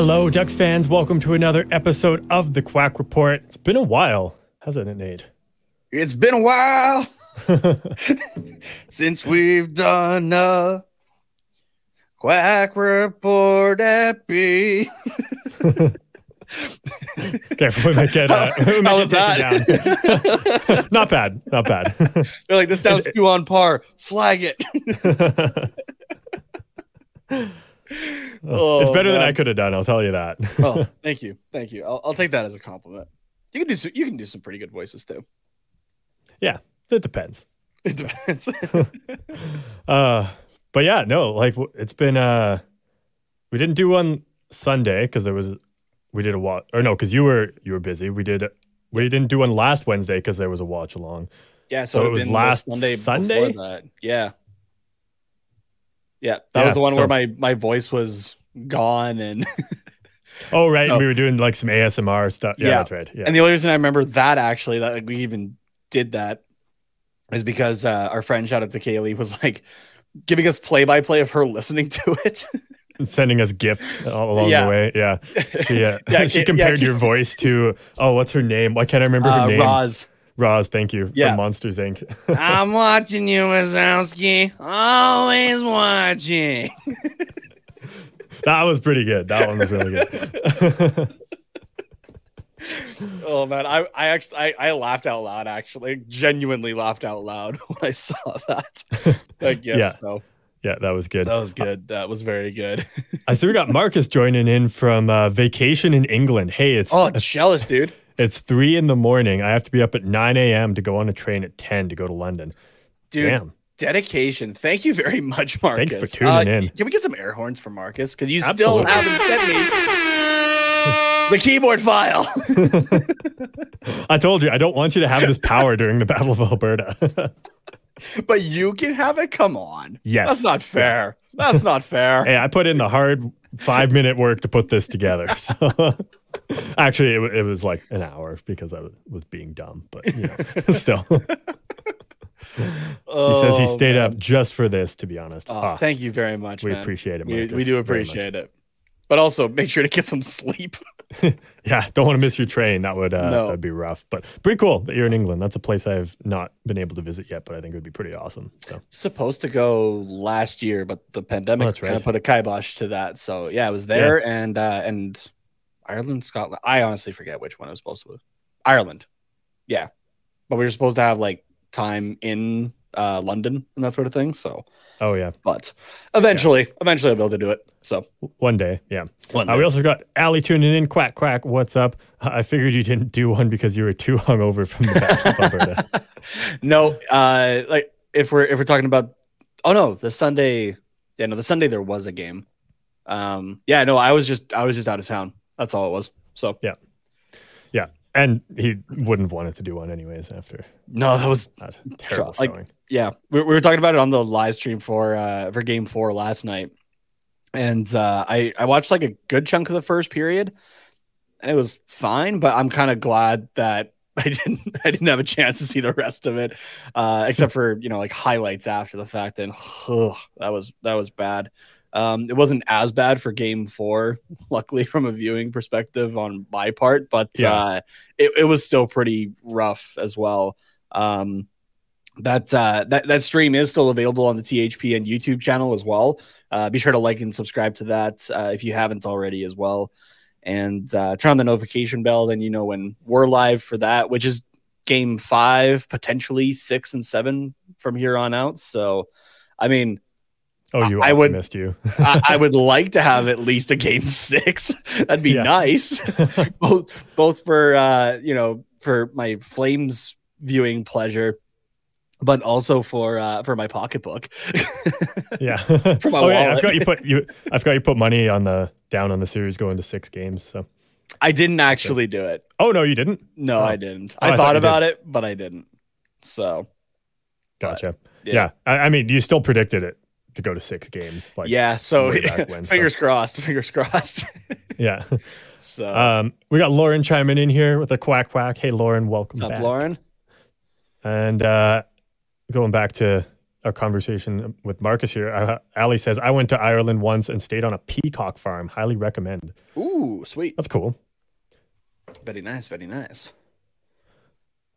Hello, Ducks fans. Welcome to another episode of the Quack Report. It's been a while, hasn't it, Nate? It's been a while since we've done a quack report B. Okay, we might get, uh, we might How was get down. not bad, not bad. They're like, this sounds too on par. Flag it. Oh, it's better than. I could have done. I'll tell you that. oh, thank you, thank you. I'll, I'll take that as a compliment. You can do some, you can do some pretty good voices too. yeah, it depends. It depends. Uh, but yeah, no, like it's been. Uh, we didn't do one Sunday because there was we did a watch or no because you were you were busy. We did we didn't do one last Wednesday because there was a watch along. yeah, So so, it was been last Sunday. Sunday? That. Yeah, yeah. That Yeah, was the one so- where my my voice was gone and. Oh right, we were doing like some ASMR stuff. Yeah, Yeah. that's right. Yeah, And the only reason I remember that actually that like, we even did that is because uh, our friend shout out to Kaylee was like giving us play by play of her listening to it. And sending us gifts all along Yeah. the way. Yeah, she uh, Yeah, she compared yeah, your voice to oh, what's her name? Why can't I remember her uh, name? Roz. Roz, thank you. Yeah. from Monsters Inc. I'm watching you, Wazowski. Always watching. that was pretty good. That one was really good. Oh man, I I actually I, I laughed out loud actually, genuinely laughed out loud when I saw that. that gift, Yeah. so yeah, that was good. that was good. That was very good. I see we got Marcus joining in from uh, vacation in England. Hey, it's oh, jealous, dude. It's three in the morning. I have to be up at nine a.m. to go on a train at ten to go to London. Dude, Damn. dedication. Thank you very much, Marcus. Thanks for tuning Uh, in. Can we get some air horns for Marcus? Because you Absolutely. still haven't sent me the keyboard file. I told you I don't want you to have this power during the Battle of Alberta. but you can have it. Come on. Yes. That's not fair. That's not fair. hey, I put in the hard five minute work to put this together. So actually, it, it was like an hour because I was, being dumb, but you know, still. he says he Oh, stayed man. up just for this. To be honest, Oh, Ah, thank you very much. we man. appreciate it. We, we do appreciate it. But also make sure to get some sleep. Yeah, don't want to miss your train. That would uh, No. that'd be rough, but pretty cool that you're in England. That's a place I've not been able to visit yet, but I think it would be pretty awesome. So Supposed to go last year, but the pandemic Oh, that's kind right. of put a kibosh to that. So yeah, I was there and uh and Ireland, Scotland. I honestly forget which one I was supposed to. be. Ireland. Yeah. But we were supposed to have like time in uh London and that sort of thing. So oh yeah, but eventually, eventually I'll be able to do it. So one day, yeah. one Uh, we also got Allie tuning in. Quack quack. What's up? I figured you didn't do one because you were too hungover from the Battle of Alberta. no, uh, like if we're if we're talking about, oh no, the Sunday, yeah, no, the Sunday there was a game. Um, yeah, no, I was just I was just out of town. That's all it was. So Yeah. Yeah, and he wouldn't have wanted to do one anyways after no, that was terrible like- showing. yeah. We, we were talking about it on the live stream for uh for Game Four last night, and uh, I I watched like a good chunk of the first period, and it was fine. But I'm kind of glad that I didn't I didn't have a chance to see the rest of it, uh, except for you know like highlights after the fact. And ugh, that was that was bad. Um, it wasn't as bad for game four, luckily from a viewing perspective on my part, but Yeah. uh, it, it was still pretty rough as well. Um, that uh, that that stream is still available on the THPN YouTube channel as well. Uh, be sure to like and subscribe to that uh, if you haven't already as well, and uh, turn on the notification bell. Then you know when we're live for that, which is game five, potentially six and seven from here on out. So, I mean, Oh, you I would- missed you. I, I would like to have at least a game six. That'd be Yeah. nice, both both for uh, you know for my Flames viewing pleasure, but also for uh, for my pocketbook. yeah. For my oh yeah, wallet. I've got you put you. I've got you put money on the down on the series going to six games. So. I didn't actually do it. Oh no, you didn't. No, Oh. I didn't. Oh, I, I thought thought about it, but I didn't. So Gotcha. yeah. yeah. I, I mean, you still predicted it to go to six games. Like yeah, so when, so- fingers crossed. Fingers crossed. yeah. so Um, we got Lauren chiming in here with a quack quack. Hey, Lauren, welcome what's up, back. Lauren? And uh, going back to our conversation with Marcus here, uh, Ali says, I went to Ireland once and stayed on a peacock farm. Highly recommend. Ooh, sweet. That's cool. Very nice. Very nice.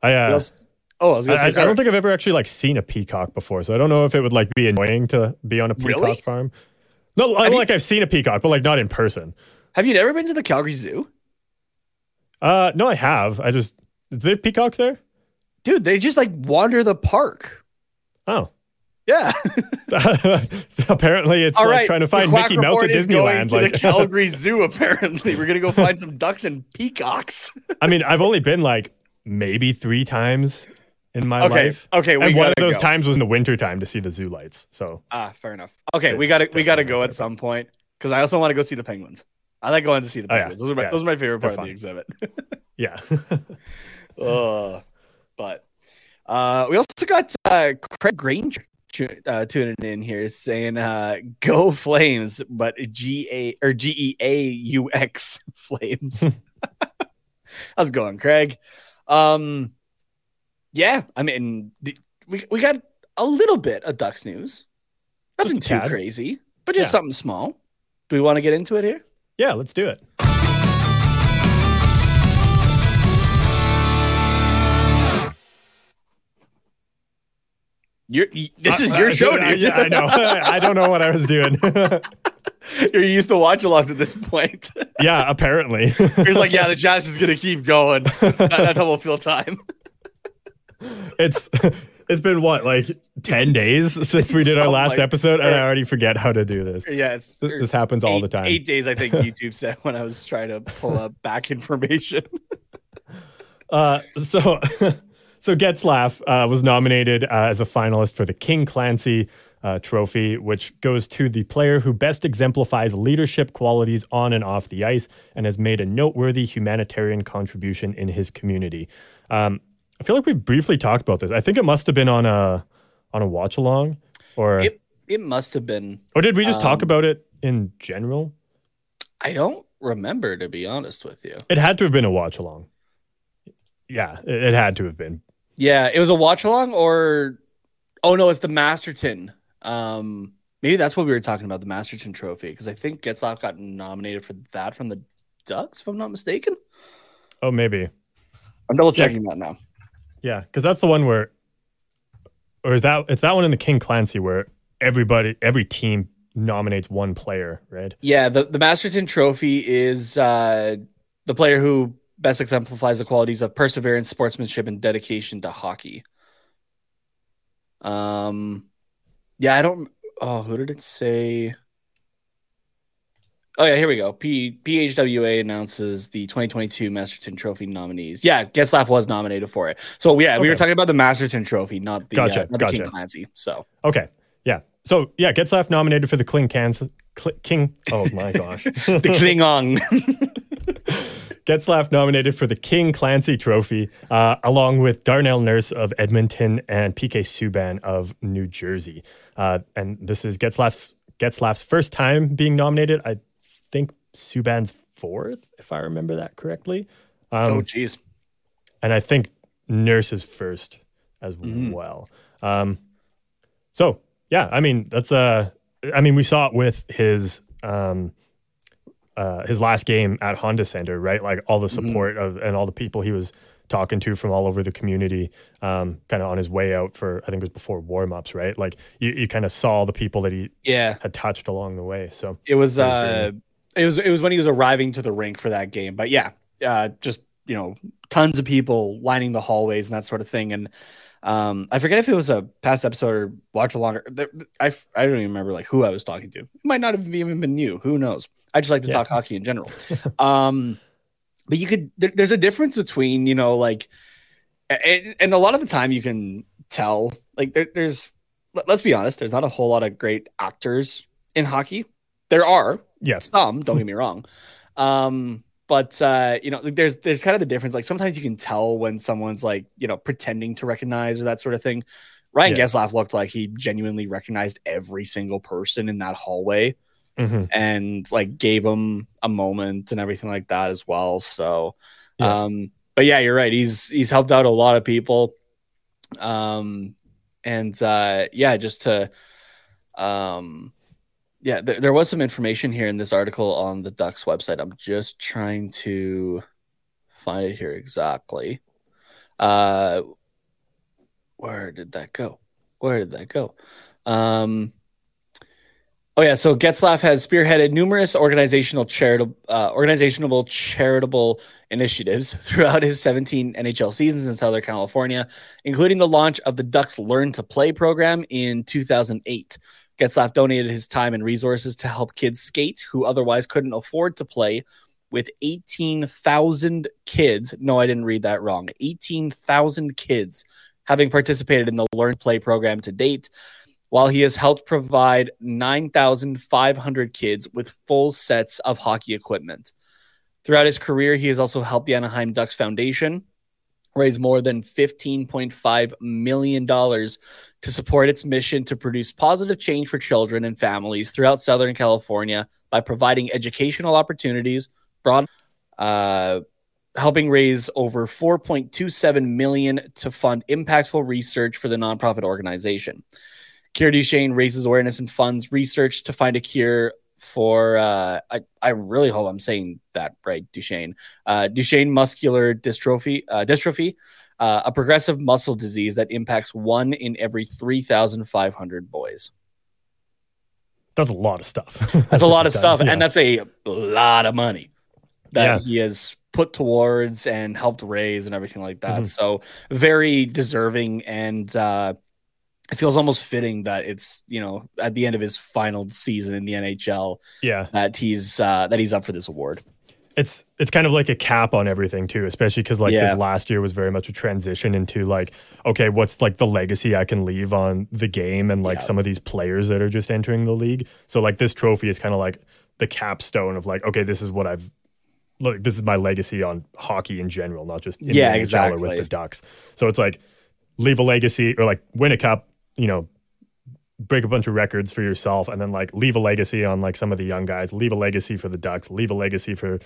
I, uh? Oh, I was I, say. I- I don't think I've ever actually like seen a peacock before, so I don't know if it would like be annoying to be on a peacock Really? farm. No, I- Have you- like I've seen a peacock, but like not in person. Have you never been to the Calgary Zoo? Uh, no, I have. I just is there peacocks there? Dude, they just like wander the park. Oh, Yeah. apparently it's All like right. trying to find Mickey Mouse at Report is going Disneyland. to Like, the Calgary Zoo. Apparently, we're gonna go find some ducks and peacocks. I mean, I've only been like maybe three times in my Okay. life. Okay. We and one of those go. times was in the winter time to see the zoo lights. So Ah, fair enough. Okay, we gotta we gotta go at some point because I also want to go see the penguins. I like going to see the Oh, yeah. penguins. Those are my Yeah. those are my favorite They're part of the exhibit. yeah, Ugh. but uh, we also got uh, Craig Granger uh, tuning in here saying uh, "Go Flames," but G A or G E A U X Flames. How's it going, Craig? Um, yeah, I mean, we we got a little bit of Ducks news. Nothing too tad. crazy, but just Yeah. something small. Do we want to get into it here? yeah. Let's do it. You're, you, this is Uh, your uh, show, I, dude. yeah, I know. I don't know what I was doing. You're used to watch alongs at this point. yeah, apparently. He's like, yeah, the jazz is gonna keep going. That- That's how we'll fill time. It's it's been what like 10 days since we did our last like- episode and i already forget how to do this. Yeah, this happens all the time. Eight days, I think YouTube said when I was trying to pull up back information. uh so so Getzlaf uh, was nominated uh, as a finalist for the king clancy uh, trophy which goes to the player who best exemplifies leadership qualities on and off the ice and has made a noteworthy humanitarian contribution in his community. Um, i feel like we've briefly talked about this i think it must have been on a on a watch along or It it must have been. or did we just talk um, about it in general I don't remember to be honest with you. It had to have been a watch along. Yeah, it, it had to have been. Yeah, it was a watch along, or oh no, it's the Masterton. Um, maybe that's what we were talking about, the Masterton Trophy, because I think Getzlaf got nominated for that from the Ducks, if I'm not mistaken. Oh, maybe. I'm double checking that now. Yeah, because that's the one where, or is that it's that one in the King Clancy where everybody, every team nominates one player, right? Yeah, the, the Masterton Trophy is uh, the player who best exemplifies the qualities of perseverance, sportsmanship, and dedication to hockey. Um, yeah, I don't. Oh, who did it say? Oh yeah, here we go. P PHWA announces the 2022 Masterton Trophy nominees. Yeah, Getzlaf was nominated for it. So yeah, we were talking about the Masterton Trophy, not the, Gotcha, uh, not the King. Clancy. So Okay, yeah. So yeah, Getzlaf nominated for the King Cans. Cl- King. Oh my gosh. the Klingon. Getzlaf nominated for the King Clancy Trophy, uh, along with Darnell Nurse of Edmonton and PK Subban of New Jersey. Uh, and this is Getzlaf Getzlaf's first time being nominated. I think Subban's fourth, if I remember that correctly. Um, oh, jeez. and I think Nurse's first as Mhm. well. Um, so yeah, I mean that's uh, I mean we saw it with his um, uh, his last game at Honda Center, right? Like all the Mhm. support of and all the people he was talking to from all over the community, um, kind of on his way out for I think it was before warm ups, right? Like you, you kind of saw the people that he Yeah. had touched along the way. So It was was uh. It was it was when he was arriving to the rink for that game. But yeah, uh just you know, tons of people lining the hallways and that sort of thing. And um I forget if it was a past episode or watch along. there- I I don't even remember like who I was talking to. It might not have even been you. Who knows? I just like to Yeah. talk hockey in general. um but you could there, there's a difference between, you know, like and, and a lot of the time you can tell like there, there's let's be honest, there's not a whole lot of great actors in hockey. There are, yes, some don't get me wrong. Um but uh you know like, there's there's kind of the difference. Like sometimes you can tell when someone's like you know pretending to recognize or that sort of thing. Ryan Yeah. Getzlaf looked like he genuinely recognized every single person in that hallway Mhm. and like gave him a moment and everything like that as well. So Yeah. um but yeah you're right. He's he's helped out a lot of people. Um and uh yeah just to um yeah there, there was some information here in this article on the ducks website. I'm just trying to find it here exactly. Uh where did that go? Where did that go? Um Oh yeah, so Getzlaf has spearheaded numerous organizational charitable uh, organizational charitable initiatives throughout his 17 NHL seasons in Southern California, including the launch of the Ducks Learn to Play program in 2008. Getzlaf donated his time and resources to help kids skate who otherwise couldn't afford to play with 18,000 kids. No, I didn't read that wrong. 18,000 kids having participated in the Learn Play program to date while he has helped provide 9,500 kids with full sets of hockey equipment. Throughout his career, he has also helped the Anaheim Ducks Foundation raise more than $15.5 million to support its mission to produce positive change for children and families throughout Southern California by providing educational opportunities, broad, uh, helping raise over 4.27 million to fund impactful research for the nonprofit organization. Cure Duchenne raises awareness and funds research to find a cure for uh, I, I really hope I'm saying that right, Duchenne. Uh, Duchenne muscular dystrophy, uh, dystrophy, uh, a progressive muscle disease that impacts one in every 3,500 boys. that's a lot of stuff. That's a lot of stuff, Yeah. and that's a lot of money that Yeah. he has put towards and helped raise and everything like that. Mhm. So very deserving, and uh, it feels almost fitting that it's you know at the end of his final season in the NHL yeah. that he's uh, that he's up for this award. It's it's kind of like a cap on everything too especially because like Yeah. this last year was very much a transition into like okay what's like the legacy i can leave on the game and like Yeah. some of these players that are just entering the league so like this trophy is kind of like the capstone of like okay this is what i've look this is my legacy on hockey in general not just in Yeah, or exactly. with the ducks so it's like leave a legacy or like win a cup you know break a bunch of records for yourself and then like leave a legacy on like some of the young guys leave a legacy for the ducks leave a legacy for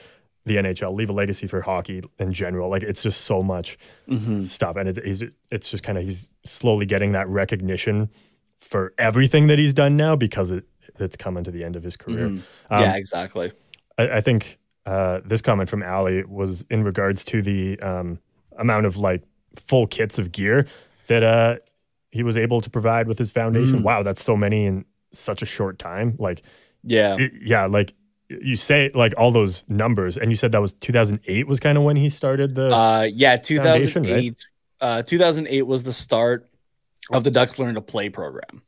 the nhl leave a legacy for hockey in general like it's just so much Mm-hmm. stuff and it's he's, it's just kind of he's slowly getting that recognition for everything that he's done now because it it's coming to the end of his career Mhm. Um, yeah, exactly. I, I think uh, this comment from Ali was in regards to the um, amount of like full kits of gear that uh, he was able to provide with his foundation. Mm. Wow, that's so many in such a short time. Like, Yeah, it- yeah, like you say like all those numbers, and you said that was 2008 was kind of when he started the. uh, yeah. Foundation, 2008. Uh, 2008 was the start of the Ducks Learn to Play program.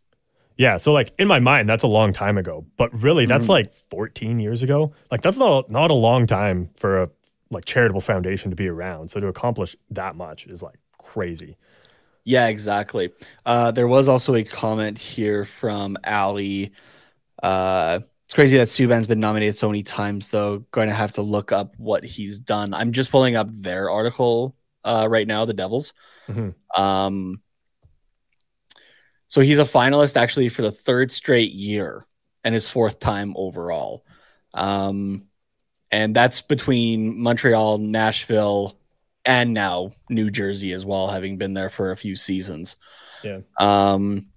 yeah, so like in my mind, that's a long time ago, but really that's Mhm. like 14 years ago. Like that's not a, not a long time for a like charitable foundation to be around. So to accomplish that much is like crazy. Yeah, exactly. Uh, there was also a comment here from Ali. Uh, it's crazy that Subban's been nominated so many times, though. Going to have to look up what he's done. I'm just pulling up their article uh, right now, the Devils. Mhm. Um, so he's a finalist actually for the third straight year and his fourth time overall. Um, and that's between Montreal, Nashville, and now New Jersey as well, having been there for a few seasons. Yeah. Um,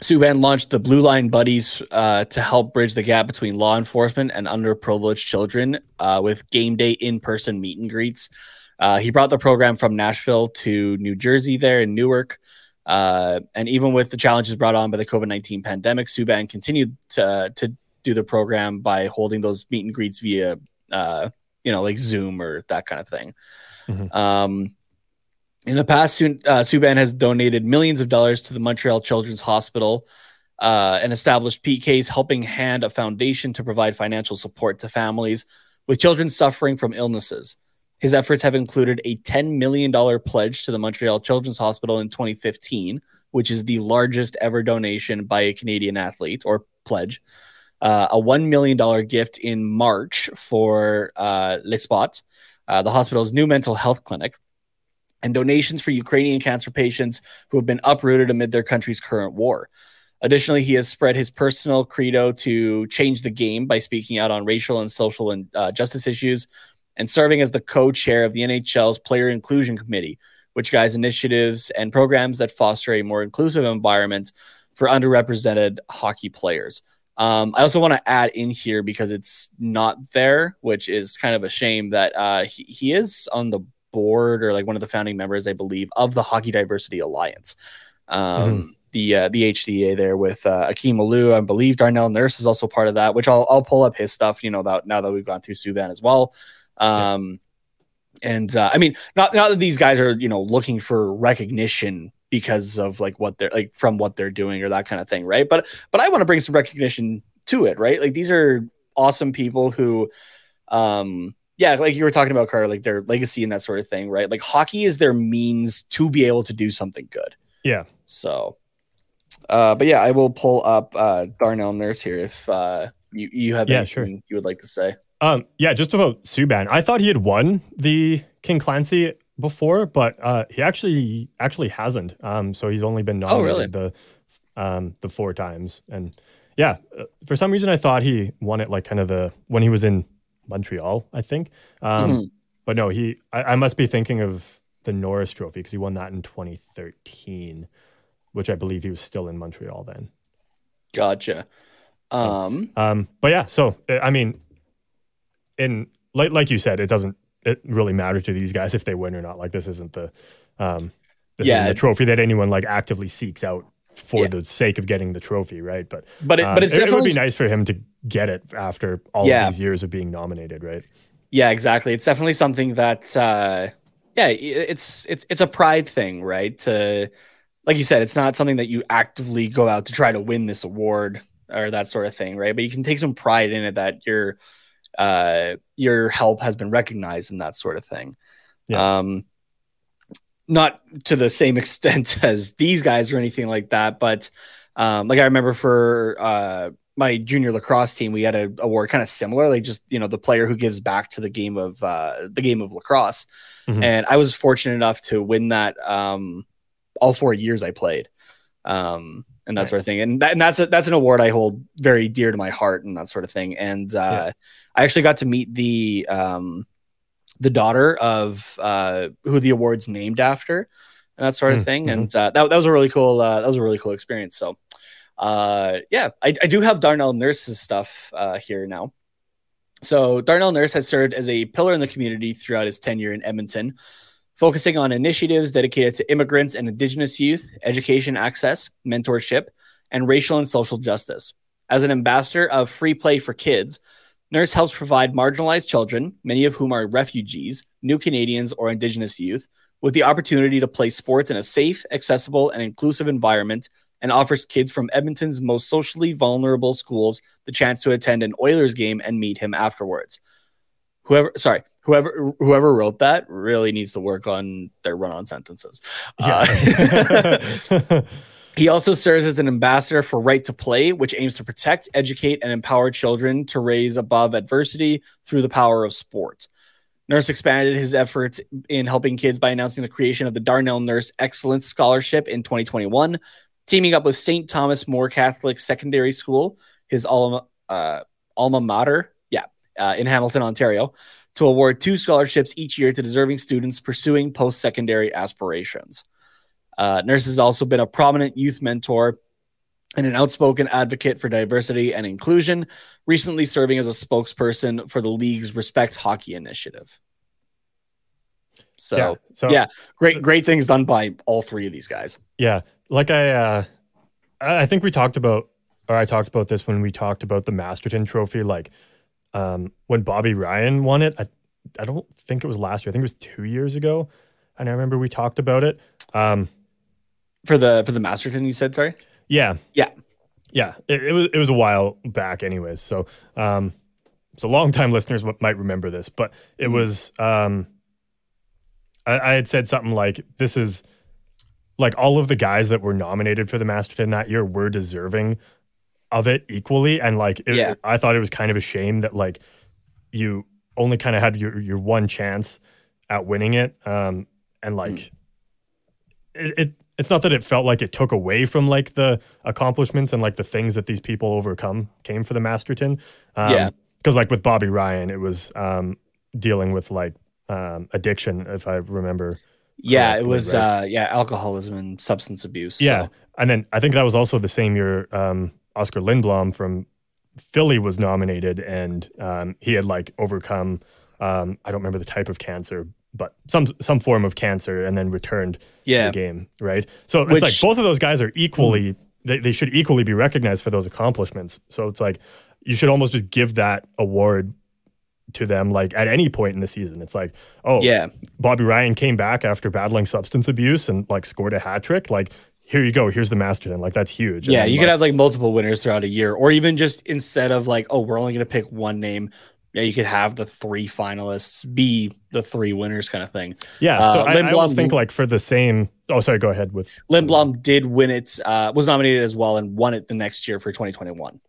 Subban launched the Blue Line Buddies uh, to help bridge the gap between law enforcement and underprivileged children uh, with game day in person meet and greets. Uh, he brought the program from Nashville to New Jersey, there in Newark. Uh, and even with the challenges brought on by the COVID 19 pandemic, Subban continued to, to do the program by holding those meet and greets via, uh, you know, like Zoom or that kind of thing. Mhm. Um, in the past, uh, Subban has donated millions of dollars to the Montreal Children's Hospital uh, and established PK's Helping Hand, a foundation to provide financial support to families with children suffering from illnesses. His efforts have included a $10 million pledge to the Montreal Children's Hospital in 2015, which is the largest ever donation by a Canadian athlete or pledge. Uh, a $1 million gift in March for uh, Les Spots, uh, the hospital's new mental health clinic, and donations for Ukrainian cancer patients who have been uprooted amid their country's current war. Additionally, he has spread his personal credo to change the game by speaking out on racial and social and uh, justice issues and serving as the co-chair of the NHL's Player Inclusion Committee, which guides initiatives and programs that foster a more inclusive environment for underrepresented hockey players. Um, I also want to add in here because it's not there, which is kind of a shame that uh, he, he is on the board or like one of the founding members, I believe, of the Hockey Diversity Alliance. Um, The uh, the HDA there with uh, Akim Aliu, I believe Darnell Nurse is also part of that. Which I'll I'll pull up his stuff. You know about now that we've gone through Subban as well. Um, and uh, I mean, not not that these guys are you know looking for recognition because of like what they're like from what they're doing or that kind of thing, right? But but I want to bring some recognition to it, right? Like these are awesome people who, um, yeah, like you were talking about, Carter, like their legacy and that sort of thing, right? Like hockey is their means to be able to do something good. Yeah. So, uh, but yeah, I will pull up uh, Darnell Nurse here if uh, you you have Yeah, anything sure. you would like to say. Um, yeah, just about Subban. I thought he had won the King Clancy before, but uh, he actually actually hasn't. Um, so he's only been Oh, really? nominated the um the four times, and yeah, uh, for some reason I thought he won it like kind of the when he was in Montreal, I think. Um, Mhm. but no, he I, I must be thinking of the Norris Trophy because he won that in 2013, which I believe he was still in Montreal then. Gotcha. Um, Um, but yeah, so I mean, in like like you said, it doesn't it really matter to these guys if they win or not. Like this isn't the um, this Yeah. isn't the trophy that anyone like actively seeks out for Yeah. the sake of getting the trophy, right? But but it, um, but it's it, it would be nice for him to get it after all Yeah. of these years of being nominated, right? Yeah, exactly. It's definitely something that uh yeah, it's it's it's a pride thing, right? To like you said, it's not something that you actively go out to try to win this award or that sort of thing, right? But you can take some pride in it that your uh your help has been recognized and that sort of thing. Yeah. Um not to the same extent as these guys or anything like that, but um like I remember for uh my junior lacrosse team, we had a award kind of similar, like just you know the player who gives back to the game of uh, the game of lacrosse. Mhm. And I was fortunate enough to win that um, all four years I played, um, and that sort of thing. And that, and that's a, that's an award I hold very dear to my heart and that sort of thing. And uh, I actually got to meet the um, the daughter of uh, who the award's named after, and that sort of Mm, thing. mhm. And uh, that that was a really cool uh, that was a really cool experience. So uh yeah I, I do have darnell nurse's stuff uh here now so darnell nurse has served as a pillar in the community throughout his tenure in edmonton focusing on initiatives dedicated to immigrants and indigenous youth education access mentorship and racial and social justice as an ambassador of free play for kids nurse helps provide marginalized children many of whom are refugees new canadians or indigenous youth with the opportunity to play sports in a safe accessible and inclusive environment and offers kids from Edmonton's most socially vulnerable schools the chance to attend an Oilers game and meet him afterwards. Whoever, sorry, whoever whoever wrote that really needs to work on their run-on sentences. Uh, Yeah. he also serves as an ambassador for Right to Play, which aims to protect, educate, and empower children to raise above adversity through the power of sport. Nurse expanded his efforts in helping kids by announcing the creation of the Darnell Nurse Excellence Scholarship in 2021, teaming up with St. Thomas More Catholic Secondary School his alma uh, alma mater, yeah, uh, in Hamilton, Ontario, to award two scholarships each year to deserving students pursuing post secondary aspirations. Uh, Nurse has also been a prominent youth mentor and an outspoken advocate for diversity and inclusion, recently serving as a spokesperson for the league's Respect Hockey initiative. So, Yeah, yeah, great, great things done by all three of these guys. Yeah, like I, uh, I I think we talked about, or I talked about this when we talked about the Masterton Trophy. Like, um, when Bobby Ryan won it, I, I don't think it was last year. I think it was two years ago, and I remember we talked about it. Um, For the for the Masterton, you said sorry. yeah, Yeah, yeah, it, it was it was a while back, anyways. So, um, so long time listeners might remember this, but it was um, I, I had said something like, "This is like all of the guys that were nominated for the Masterton that year were deserving of it equally," and like, it, Yeah. I thought it was kind of a shame that like you only kind of had your your one chance at winning it, um, and like it, it it's not that it felt like it took away from like the accomplishments and like the things that these people overcome came for the Masterton. Um, Yeah. Because like with Bobby Ryan, it was um, dealing with like um, addiction, if I remember. yeah, it was right? uh, yeah, alcoholism and substance abuse. Yeah. so- And then I think that was also the same year um, Oskar Lindblom from Philly was nominated and um, he had like overcome, um, I don't remember the type of cancer, but some some form of cancer and then returned Yeah. to the game, right? So it's like both of those guys are equally, they, they should equally be recognized for those accomplishments. So it's like you should almost just give that award to them like at any point in the season. It's like, oh, Yeah. Bobby Ryan came back after battling substance abuse and like scored a hat trick. Like, here you go. Here's the Masterton. Like, that's huge. Yeah, then, you like, could have like multiple winners throughout a year, or even just instead of like, oh, we're only going to pick one name. Yeah, you could have the three finalists be the three winners, kind of thing. yeah. uh, so I, I Lindblom- almost think like for the same. Oh, sorry. Go ahead with. Lindblom did win it, uh, was nominated as well, and won it the next year for 2021.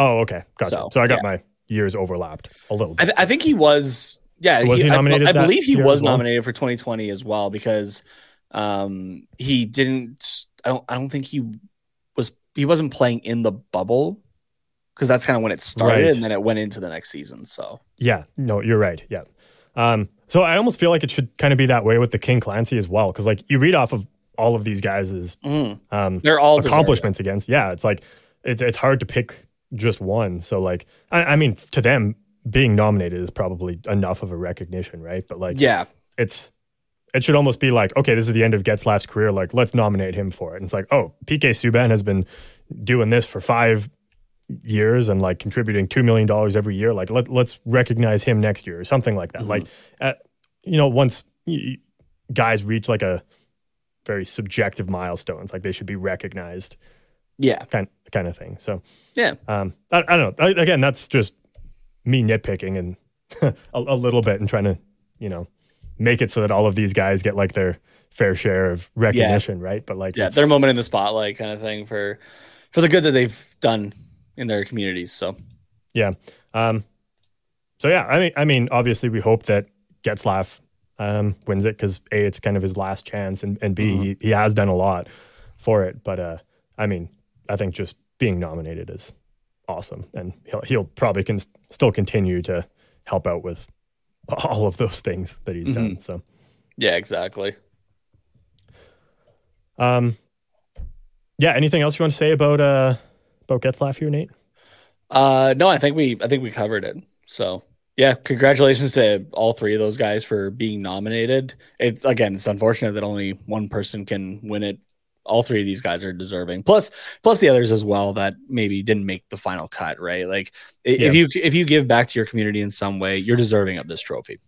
Oh, okay. Gotcha. So, So, I got yeah. my years overlapped a little I, bit. th- I think he was, yeah, Was he I- nominated I, that believe he was well? nominated for 2020 as well because um, he didn't. I don't. I don't think he was. He wasn't playing in the bubble because that's kind of when it started, Right. and then it went into the next season. So yeah. No, you're right. Yeah. Um, so I almost feel like it should kind of be that way with the King Clancy as well. Cause like you read off of all of these guys' um, they're all accomplishments against. Yeah, it's like it's it's hard to pick just one. So like I, I mean, to them, being nominated is probably enough of a recognition, right? But like, Yeah, it's it should almost be like, okay, this is the end of Getzlaf's career. Like, let's nominate him for it. And it's like, oh, PK Subban has been doing this for five years and like contributing two million dollars every year. Like, let let's recognize him next year or something like that. Like, uh, you know, once y- y- guys reach like a very subjective milestones, like they should be recognized, yeah, kind kind of thing. So, yeah. um, I, I don't know. I, again, that's just me nitpicking and a, a little bit and trying to, you know, make it so that all of these guys get like their fair share of recognition, right? But like, yeah, their moment in the spotlight kind of thing for for the good that they've done in their communities. So yeah. Um, so yeah, I mean, I mean, obviously, we hope that Getzlaf um, wins it because a, it's kind of his last chance, and, and b, he, he has done a lot for it. But uh, I mean, I think just being nominated is awesome, and he'll he'll probably can still continue to help out with all of those things that he's done. So. yeah, exactly. Um, yeah. Anything else you want to say about uh about Getzlaf here, Nate? Uh, no, I think we I think we covered it. So yeah, congratulations to all three of those guys for being nominated. It's again, it's unfortunate that only one person can win it. All three of these guys are deserving. Plus, plus the others as well that maybe didn't make the final cut. Right? Like Yeah. if you if you give back to your community in some way, you're deserving of this trophy.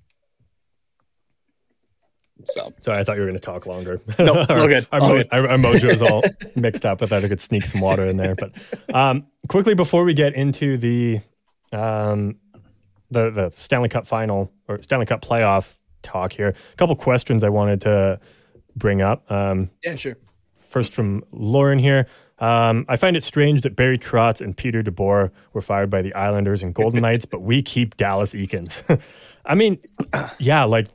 So Sorry, I thought you were going to talk longer. No, our, all good, Our, all mo- good. our, our mojo's all mixed up. I thought I could sneak some water in there. But um, quickly before we get into the um, the the Stanley Cup final or Stanley Cup playoff talk here, a couple questions I wanted to bring up. Um, yeah, sure. First from Lauren here. Um, I find it strange that Barry Trotz and Peter DeBoer were fired by the Islanders and Golden Knights, but we keep Dallas Eakins. I mean, yeah, like,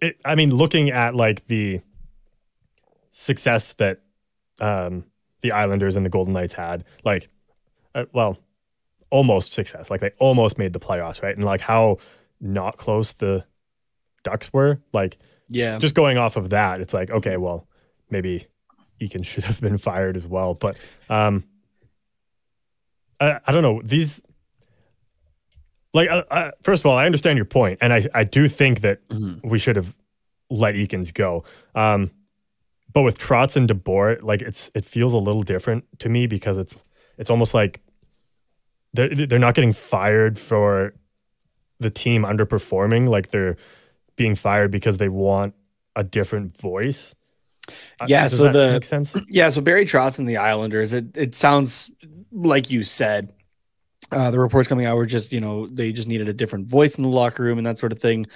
it, I mean, looking at like the success that um, the Islanders and the Golden Knights had, like, uh, well, almost success. Like they almost made the playoffs, right? And like how not close the Ducks were. Like Yeah. just going off of that, it's like okay, well, maybe Eakin should have been fired as well. But um, I, I don't know these. Like, uh, uh, first of all, I understand your point, and I I do think that Mhm. we should have let Eakins go. Um, but with Trotz and DeBoer, like it's it feels a little different to me because it's it's almost like they're they're not getting fired for the team underperforming, like they're being fired because they want a different voice. Uh, Yeah, does so the-. Yeah, so Barry Trotz and the Islanders, it, it sounds like you said. Uh, the reports coming out were just, you know, they just needed a different voice in the locker room and that sort of thing,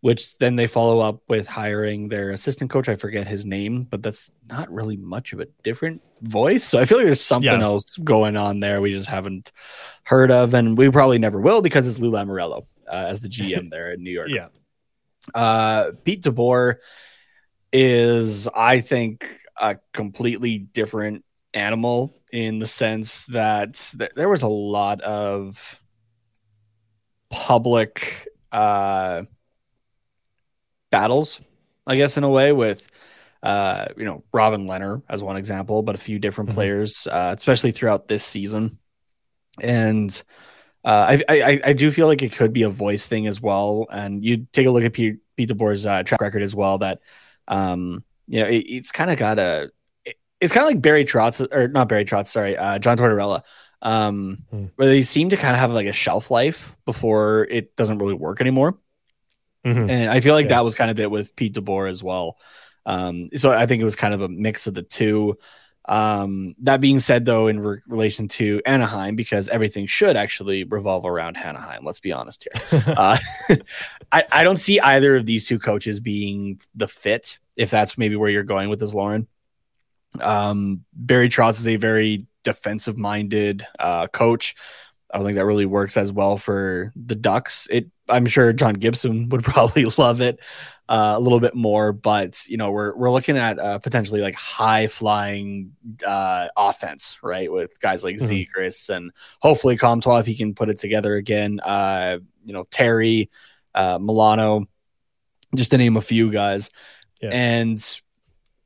which then they follow up with hiring their assistant coach. I forget his name, but that's not really much of a different voice. So I feel like there's something Yeah. else going on there we just haven't heard of, and we probably never will because it's Lou Lamoriello uh, as the GM there in New York. Yeah, Uh, Pete DeBoer is, I think, a completely different animal in the sense that th- there was a lot of public uh, battles, I guess, in a way, with uh, you know Robin Lehner as one example, but a few different Mhm. players, uh, especially throughout this season, and. Uh, I, I I do feel like it could be a voice thing as well, and you take a look at Pete, Pete DeBoer's uh, track record as well. That um, you know, it, it's kind of got a, it's kind of like Barry Trotz or not Barry Trotz, sorry, uh, John Tortorella, um, Hmm. where they seem to kind of have like a shelf life before it doesn't really work anymore. Mhm. And I feel like Yeah. that was kind of it with Pete DeBoer as well. Um, so I think it was kind of a mix of the two. Um, that being said, though, in re- relation to Anaheim, because everything should actually revolve around Anaheim. Let's be honest here. Uh, I, I don't see either of these two coaches being the fit, if that's maybe where you're going with this, Lauren. Um, Barry Trotz is a very defensive minded uh, coach. I don't think that really works as well for the Ducks. It, I'm sure John Gibson would probably love it uh, a little bit more, but you know, we're we're looking at uh, potentially like high flying uh, offense, right, with guys like Mhm. Zegras and hopefully Comtois if he can put it together again. Uh, you know, Terry, uh, Milano, just to name a few guys, Yeah. and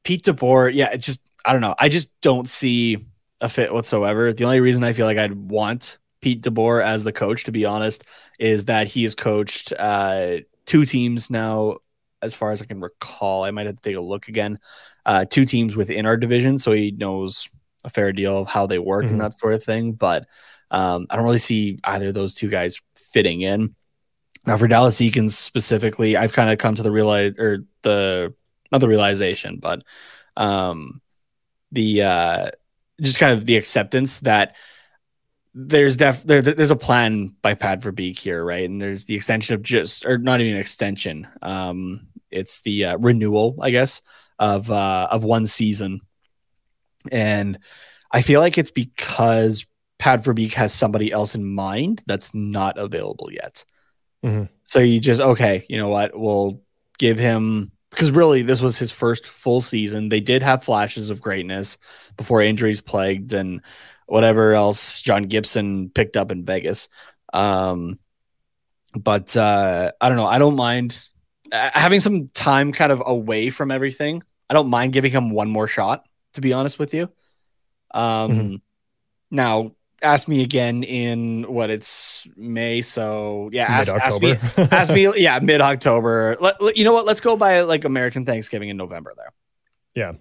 Pete DeBoer. Yeah, it just I don't know. I just don't see a fit whatsoever. The only reason I feel like I'd want Pete DeBoer as the coach, to be honest, is that he has coached uh, two teams now, as far as I can recall. I might have to take a look again. Uh, two teams within our division, so he knows a fair deal of how they work Mhm. and that sort of thing. But um, I don't really see either of those two guys fitting in. Now, for Dallas Eakins specifically, I've kind of come to the realize or the not the realization, but um, the uh, just kind of the acceptance that there's def there, there's a plan by Pat Verbeek here, right? And there's the extension of just or not even an extension. Um, it's the uh, renewal, I guess, of uh, of one season, and I feel like it's because Pat Verbeek has somebody else in mind that's not available yet. Mhm. So you just okay, you know what? We'll give him because really this was his first full season. They did have flashes of greatness before injuries plagued and whatever else John Gibson picked up in Vegas. Um, but uh, I don't know. I don't mind uh, having some time kind of away from everything. I don't mind giving him one more shot, to be honest with you. Um, Mhm. Now, ask me again in what it's May. So yeah, ask, ask me ask me yeah mid october you know what let's go by like american thanksgiving in november there Yeah.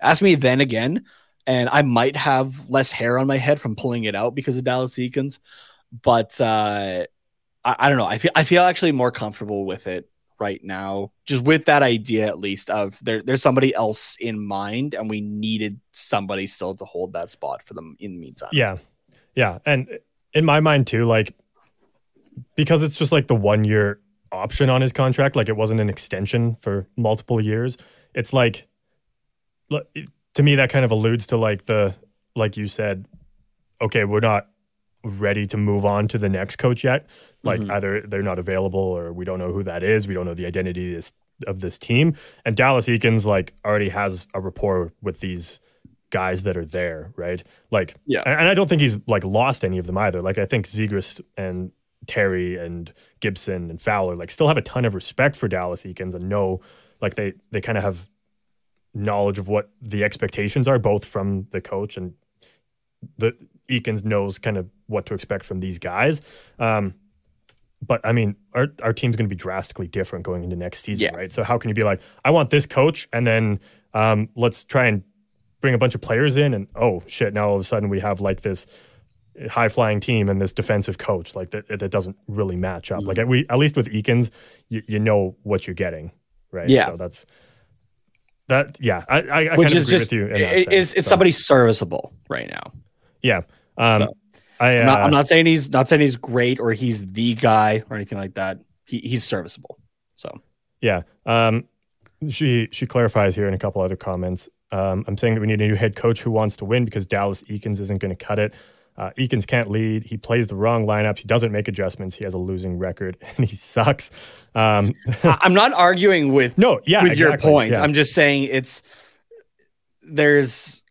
ask me then again and i might have less hair on my head from pulling it out because of dallas Eakins. but uh I, I don't know i feel i feel actually more comfortable with it right now just with that idea at least of there, there's somebody else in mind and we needed somebody still to hold that spot for them in the meantime Yeah. Yeah. And in my mind too, like because it's just like the one year option on his contract, like it wasn't an extension for multiple years. It's like to me that kind of alludes to like the like you said, okay, we're not ready to move on to the next coach yet. Like Mhm. either they're not available or we don't know who that is. We don't know the identity of this, of this team. And Dallas Eakins like already has a rapport with these guys that are there, right? Like, Yeah. and, and I don't think he's like lost any of them either. Like, I think Zegras and Terry and Gibson and Fowler like still have a ton of respect for Dallas Eakins and know like they they kind of have knowledge of what the expectations are, both from the coach and the Eakins knows kind of what to expect from these guys. Um, but I mean, our our team's going to be drastically different going into next season, Yeah. right? So how can you be like, I want this coach, and then um, let's try and bring a bunch of players in, and oh shit, now all of a sudden we have like this high flying team and this defensive coach, like that that doesn't really match up. Mm-hmm. Like we at least with Eakins, you, you know what you're getting, right? Yeah. So that's that. Yeah, I I, I Which kind of is agree just with you. It- it's, it's So, somebody serviceable right now. Yeah. Um, So, I, I'm, not, uh, I'm not saying he's not saying he's great or he's the guy or anything like that. He, he's serviceable. So Yeah. Um, she she clarifies here in a couple other comments. Um, I'm saying that we need a new head coach who wants to win because Dallas Eakins isn't going to cut it. Uh, Eakins can't lead. He plays the wrong lineups. He doesn't make adjustments. He has a losing record and he sucks. Um, I'm not arguing with no, yeah, with your exactly. points. Yeah. I'm just saying it's there's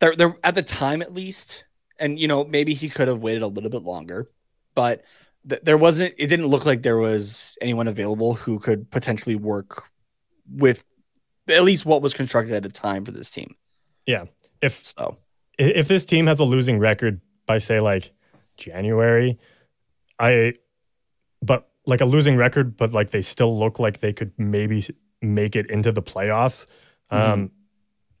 there there at the time at least, and you know maybe he could have waited a little bit longer, but th- there wasn't. It didn't look like there was anyone available who could potentially work with at least what was constructed at the time for this team. yeah. If So if this team has a losing record by say like January, I but like a losing record, but like they still look like they could maybe make it into the playoffs. Um,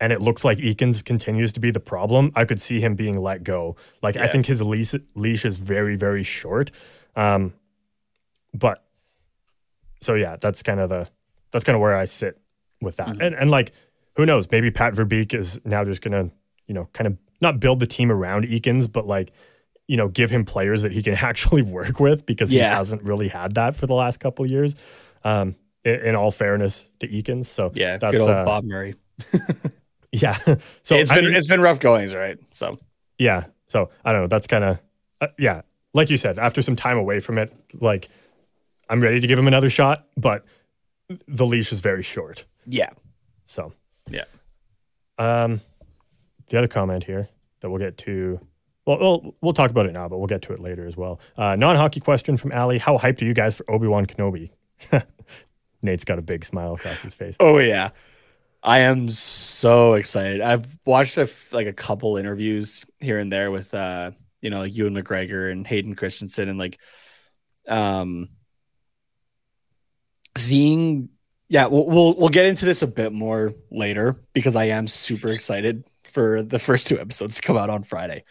and it looks like Eakins continues to be the problem. I could see him being let go. Like I think his leash leash is very very short. Um, but so yeah, that's kind of the that's kind of where I sit with that. And and like who knows? Maybe Pat Verbeek is now just gonna you know kind of not build the team around Eakins, but like you know give him players that he can actually work with because he hasn't really had that for the last couple of years. Um, in, in all fairness to Eakins, so yeah, that's good old uh, Bob Murray. yeah. so it's I been mean- it's been rough goings, right? So yeah. So I don't know. That's kind of uh, yeah. Like you said, after some time away from it, like I'm ready to give him another shot, but the leash is very short. yeah, So yeah. um, the other comment here that we'll get to. Well, we'll we'll talk about it now, but we'll get to it later as well. Uh, non-hockey question from Ali: How hyped are you guys for Obi Wan Kenobi? Nate's got a big smile across his face. Oh yeah, I am so excited. I've watched a f- like a couple interviews here and there with uh you know like Ewan McGregor and Hayden Christensen and like um seeing yeah we'll, we'll we'll get into this a bit more later because I am super excited for the first two episodes to come out on Friday.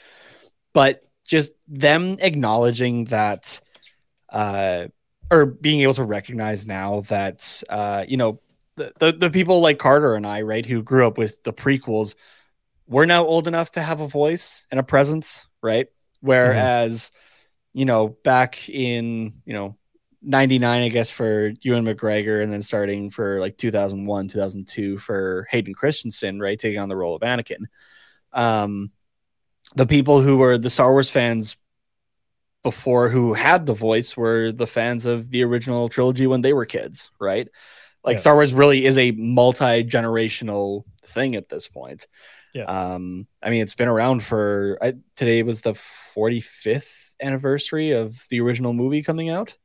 But just them acknowledging that uh or being able to recognize now that uh you know the, the the people like Carter and I, right, who grew up with the prequels, we're now old enough to have a voice and a presence, right? Whereas, you know, back in, you know, 99, I guess, for Ewan McGregor, and then starting for like 2001, 2002 for Hayden Christensen, right, taking on the role of Anakin. Um, the people who were the Star Wars fans before who had the voice were the fans of the original trilogy when they were kids, right? Like Yeah. Star Wars really is a multi-generational thing at this point. Yeah. Um, I mean, it's been around for I, today was the 45th anniversary of the original movie coming out.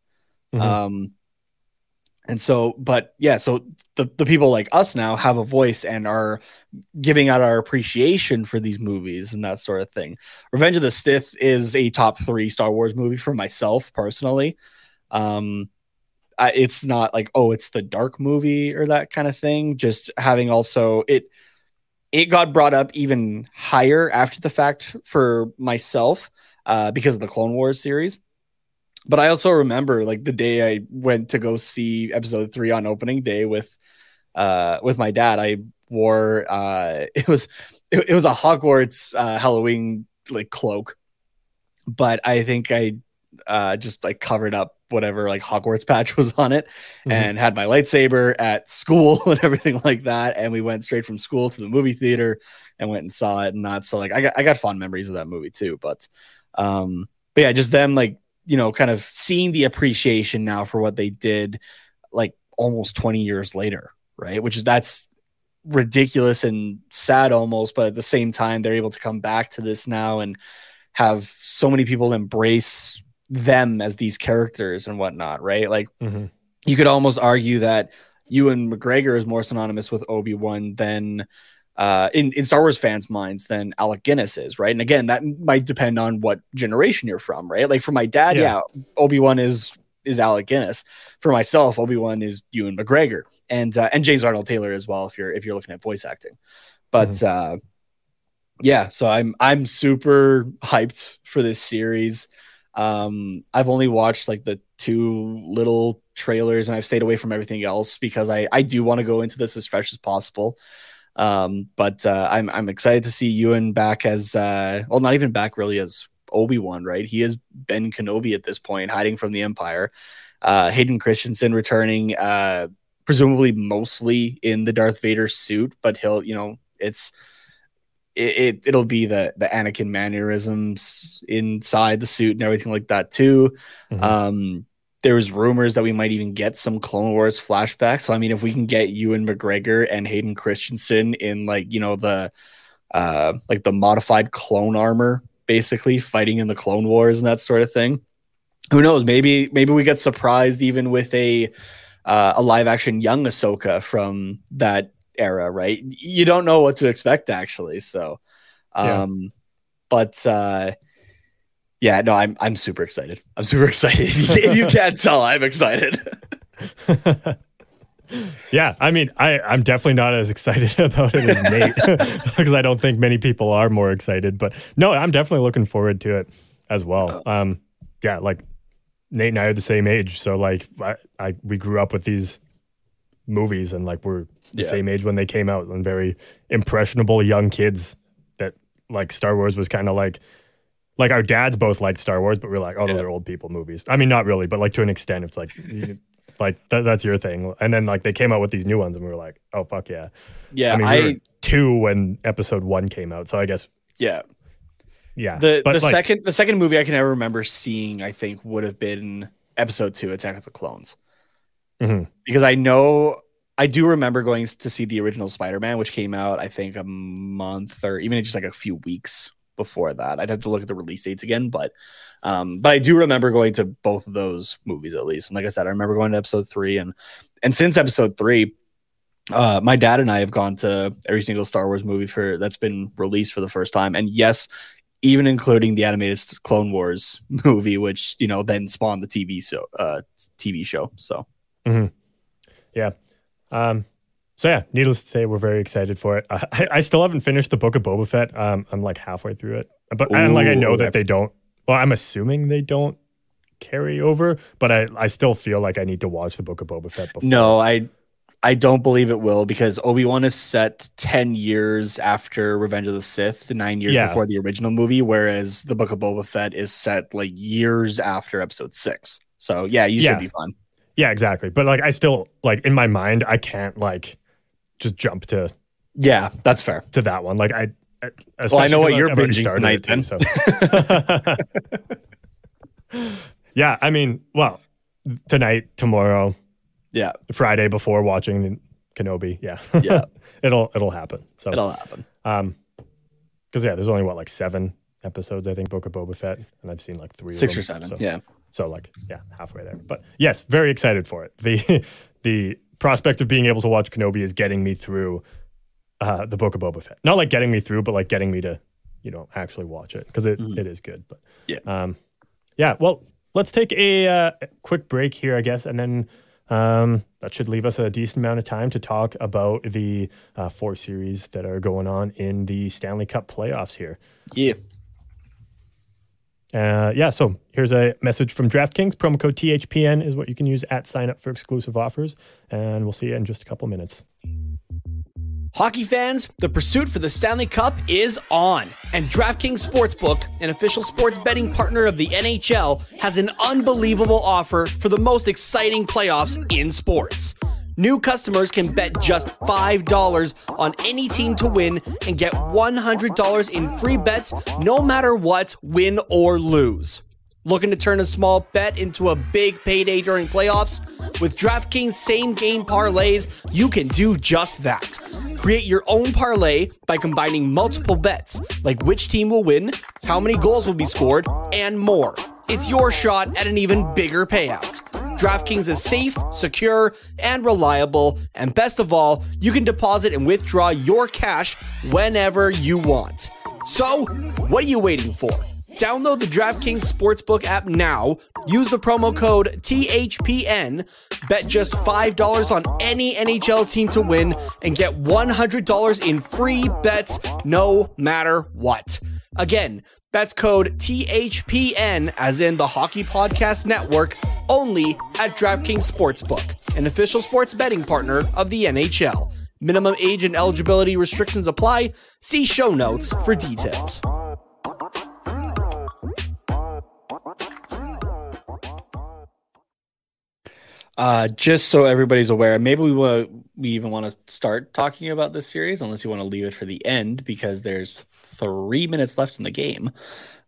Mhm. Um, and so, but yeah, so the, the people like us now have a voice and are giving out our appreciation for these movies and that sort of thing. Revenge of the Sith is a top three Star Wars movie for myself personally. Um, I, it's not like oh, it's the dark movie or that kind of thing. Just having also it, it got brought up even higher after the fact for myself uh, because of the Clone Wars series. But I also remember like the day I went to go see episode three on opening day with uh with my dad. I wore uh it was it, it was a Hogwarts uh Halloween like cloak. But I think I uh just like covered up whatever like Hogwarts patch was on it Mhm. and had my lightsaber at school and everything like that. And we went straight from school to the movie theater and went and saw it and that. So like I got I got fond memories of that movie too. But um but yeah, just them like, you know, kind of seeing the appreciation now for what they did like almost 20 years later, right? Which is that's ridiculous and sad almost, but at the same time, they're able to come back to this now and have so many people embrace them as these characters and whatnot, right? Like Mhm. you could almost argue that Ewan McGregor is more synonymous with Obi Wan than uh, in in Star Wars fans' minds than Alec Guinness is, right? And again, that might depend on what generation you're from, right? Like for my dad, Yeah. yeah, Obi Wan is is Alec Guinness. For myself, Obi Wan is Ewan McGregor, and uh, and James Arnold Taylor as well. If you're if you're looking at voice acting, but uh, yeah, so I'm I'm super hyped for this series. Um, I've only watched like the two little trailers, and I've stayed away from everything else because I I do want to go into this as fresh as possible. Um, but uh, I'm I'm excited to see Ewan back as uh, well, not even back really as Obi Wan, right? He is Ben Kenobi at this point, hiding from the Empire. Uh, Hayden Christensen returning, uh, presumably mostly in the Darth Vader suit, but he'll you know it's it, it will be the the Anakin mannerisms inside the suit and everything like that too. Mhm. Um, there was rumors that we might even get some Clone Wars flashbacks. So I mean, if we can get Ewan McGregor and Hayden Christensen in like you know the uh like the modified clone armor, basically fighting in the Clone Wars and that sort of thing. Who knows? Maybe maybe we get surprised even with a uh, a live action young Ahsoka from that era, right? You don't know what to expect actually. So, Yeah. um, but uh, yeah, no, I'm I'm super excited. I'm super excited. If you, can't tell, I'm excited. yeah, I mean, I, I'm definitely not as excited about it as Nate because I don't think many people are more excited. But no, I'm definitely looking forward to it as well. Um, yeah, like Nate and I are the same age, so like I, I we grew up with these movies, and like we're the Yeah. same age when they came out, and very impressionable young kids that like Star Wars was kind of like. Like our dads both liked Star Wars, but we're like, oh, those Yeah. are old people movies. I mean, not really, but like to an extent, it's like, like that, that's your thing. And then like they came out with these new ones, and we were like, oh fuck yeah. Yeah, I mean, I, we were two when episode one came out, so I guess yeah. yeah. The But, the like, second the second movie I can ever remember seeing, I think, would have been episode two, Attack of the Clones. Mhm. Because I know I do remember going to see the original Spider-Man, which came out, I think, a month or even just like a few weeks before that. I'd have to look at the release dates again, but um, but I do remember going to both of those movies at least. And like I said, I remember going to episode three and and since episode three, uh, my dad and I have gone to every single Star Wars movie for that's been released for the first time. And yes, even including the animated Clone Wars movie, which you know then spawned the TV so Uh, TV show. So yeah. Um, so yeah, needless to say, we're very excited for it. I, I still haven't finished the Book of Boba Fett. Um, I'm like halfway through it, but and like I know that they don't. Well, I'm assuming they don't carry over, but I I still feel like I need to watch the Book of Boba Fett before. no, I I don't believe it will because Obi Wan is set ten years after Revenge of the Sith, nine years Yeah. before the original movie, whereas the Book of Boba Fett is set like years after Episode Six. So yeah, you Yeah. should be fine. Yeah, exactly. But like I still like in my mind, I can't like just jump to Yeah, that's fair. to that one. Like I. Well, I know what you're I've binging tonight, too, so. yeah, I mean, well, tonight, tomorrow, Yeah, Friday before watching the Kenobi. Yeah, Yeah. it'll it'll happen. So, it'll happen. um, because yeah, there's only what like seven episodes I think Book of Boba Fett, and I've seen like three, Six them, or seven. So, Yeah. so like yeah, halfway there. But yes, very excited for it. The the prospect of being able to watch Kenobi is getting me through uh, the Book of Boba Fett. Not like getting me through, but like getting me to you know actually watch it because it, it is good. But Yeah. um, yeah. Well, let's take a uh, quick break here, I guess, and then. Um, that should leave us a decent amount of time to talk about the uh, four series that are going on in the Stanley Cup playoffs here. Yeah. Uh, yeah, so here's a message from DraftKings. Promo code THPN is what you can use at sign up for exclusive offers. And we'll see you in just a couple minutes. Hockey fans, the pursuit for the Stanley Cup is on, and DraftKings Sportsbook, an official sports betting partner of the NHL, has an unbelievable offer for the most exciting playoffs in sports. New customers can bet just $5 on any team to win and get $100 in free bets no matter what, win or lose. Looking to turn a small bet into a big payday during playoffs? With DraftKings same game parlays, you can do just that. Create your own parlay by combining multiple bets, like which team will win, how many goals will be scored, and more. It's your shot at an even bigger payout. DraftKings is safe, secure, and reliable, and best of all, you can deposit and withdraw your cash whenever you want. So, what are you waiting for? Download the DraftKings Sportsbook app now. Use the promo code THPN. Bet just $5 on any NHL team to win and get $100 in free bets no matter what. Again, that's code THPN, as in the Hockey Podcast Network, only at DraftKings Sportsbook, an official sports betting partner of the NHL. Minimum age and eligibility restrictions apply. See show notes for details. Uh, just so everybody's aware, maybe we want we even want to start talking about this series, unless you want to leave it for the end because there's three minutes left in the game.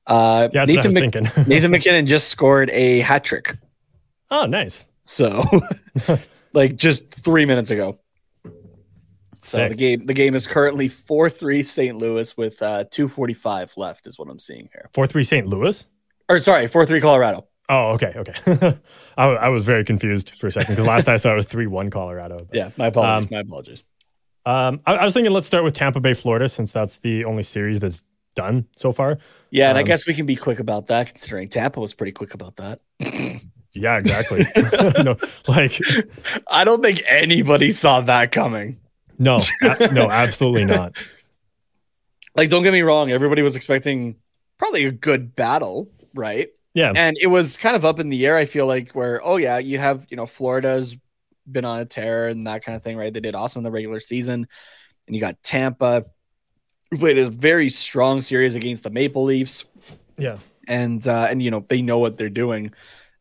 Uh, Yeah, that's what I was Mc- thinking. Nathan MacKinnon just scored a hat trick, Oh, nice. so like just three minutes ago. So Sick. the game the game is currently four three St. Louis with uh, two forty five left is what I'm seeing here. Four three St. Louis. Or sorry, four three Colorado. Oh, okay, okay. I, I was very confused for a second because last I saw it was three one Colorado. But, Yeah, my apologies. Um, my apologies. Um, I, I was thinking let's start with Tampa Bay, Florida, since that's the only series that's done so far. Yeah, and I um, guess we can be quick about that, considering Tampa was pretty quick about that. Yeah, exactly. no, like I don't think anybody saw that coming. no, a- no, absolutely not. Like, don't get me wrong, everybody was expecting probably a good battle, right? Yeah, And it was kind of up in the air, I feel like, where, oh, yeah, you have, you know, Florida's been on a tear and that kind of thing, right? They did awesome in the regular season. And you got Tampa, who played a very strong series against the Maple Leafs. yeah. and uh and you know they know what they're doing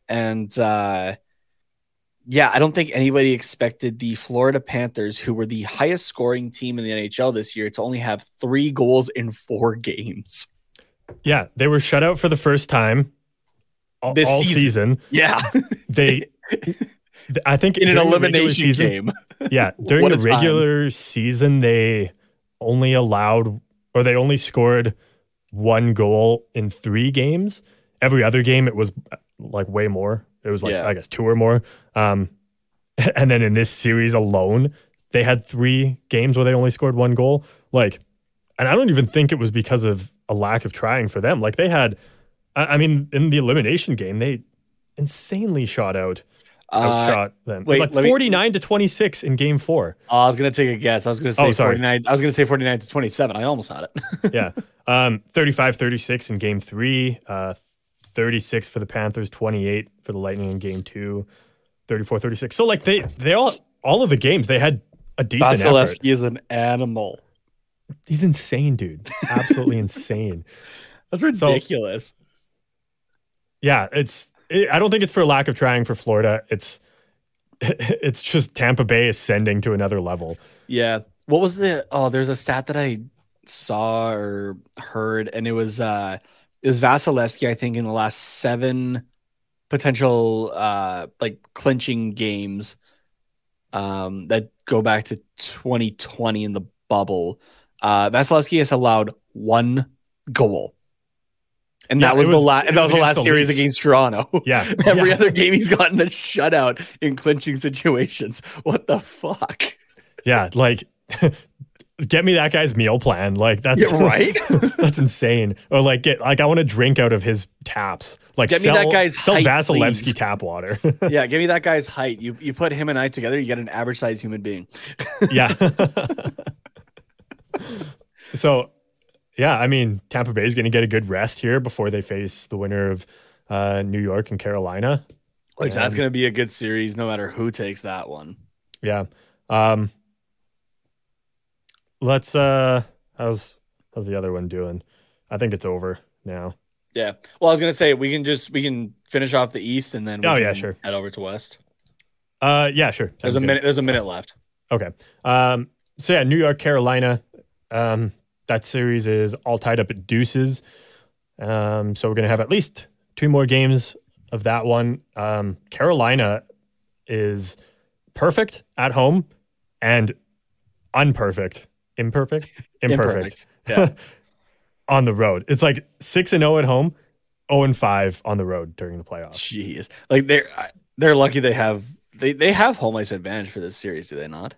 and uh yeah i don't think anybody expected the florida panthers who were the highest scoring team in the nhl this year to only have three goals in four games Yeah, they were shut out for the first time all, This all season. season. yeah They, I think in an regular elimination season, game Yeah, during the a time. regular season, they only allowed or they only scored one goal in three games. Every other game, it was like way more. It was like Yeah. I guess two or more. Um, and then in this series alone, they had three games where they only scored one goal. Like, and I don't even think it was because of a lack of trying for them. Like they had, I, I mean, in the elimination game, they insanely shot out, uh, outshot them. wait, like forty nine to twenty six in game four. i was gonna take a guess i was gonna say Oh, sorry. 49 i was gonna say 49 to 27 i almost had it yeah. Um, 35 36 in game three, uh, 36 for the Panthers, 28 for the Lightning in game two, 34 36. So, like, they, they all, all of the games, they had a decent effort. Is an animal He's insane, dude. Absolutely insane. that's ridiculous Yeah. It's, it, I don't think it's for lack of trying for Florida. It's, it's just Tampa Bay ascending to another level. Yeah. What was the oh there's a stat that I saw or heard and it was uh it was Vasilevskiy I think in the last 7 potential uh like clinching games um that go back to 2020 in the bubble. Uh Vasilevskiy has allowed one goal. And Yeah, that was, it the last and that was was the last the series against Toronto. Yeah. Every Yeah. other game he's gotten a shutout in clinching situations. What the fuck? Yeah. Like, get me that guy's meal plan. Like, that's Yeah, right? that's insane. Or like, get, like, I want to drink out of his taps. Like, Get me that guy's sell height, Vasilevskiy please. tap water. yeah, give me that guy's height. You you put him and I together, you get an average sized human being. yeah. so, yeah, I mean, Tampa Bay is going to get a good rest here before they face the winner of uh, New York and Carolina. Which that's Um, going to be a good series, no matter who takes that one. Yeah. Um, let's. uh How's how's the other one doing? I think it's over now. Yeah. Well, I was going to say we can just we can finish off the East and then we Oh, yeah, sure. head over to West. Uh, yeah, sure. There's a good. minute. There's a minute left. Okay. Um, so yeah, New York, Carolina. Um, that series is all tied up at deuces. Um, so we're gonna have at least two more games of that one. Um, Carolina is perfect at home and unperfect, imperfect, imperfect, Yeah. on the road. It's like six and zero at home, zero and five on the road during the playoffs. Jeez. Like they're they're lucky they have they, they have home ice advantage for this series, do they not?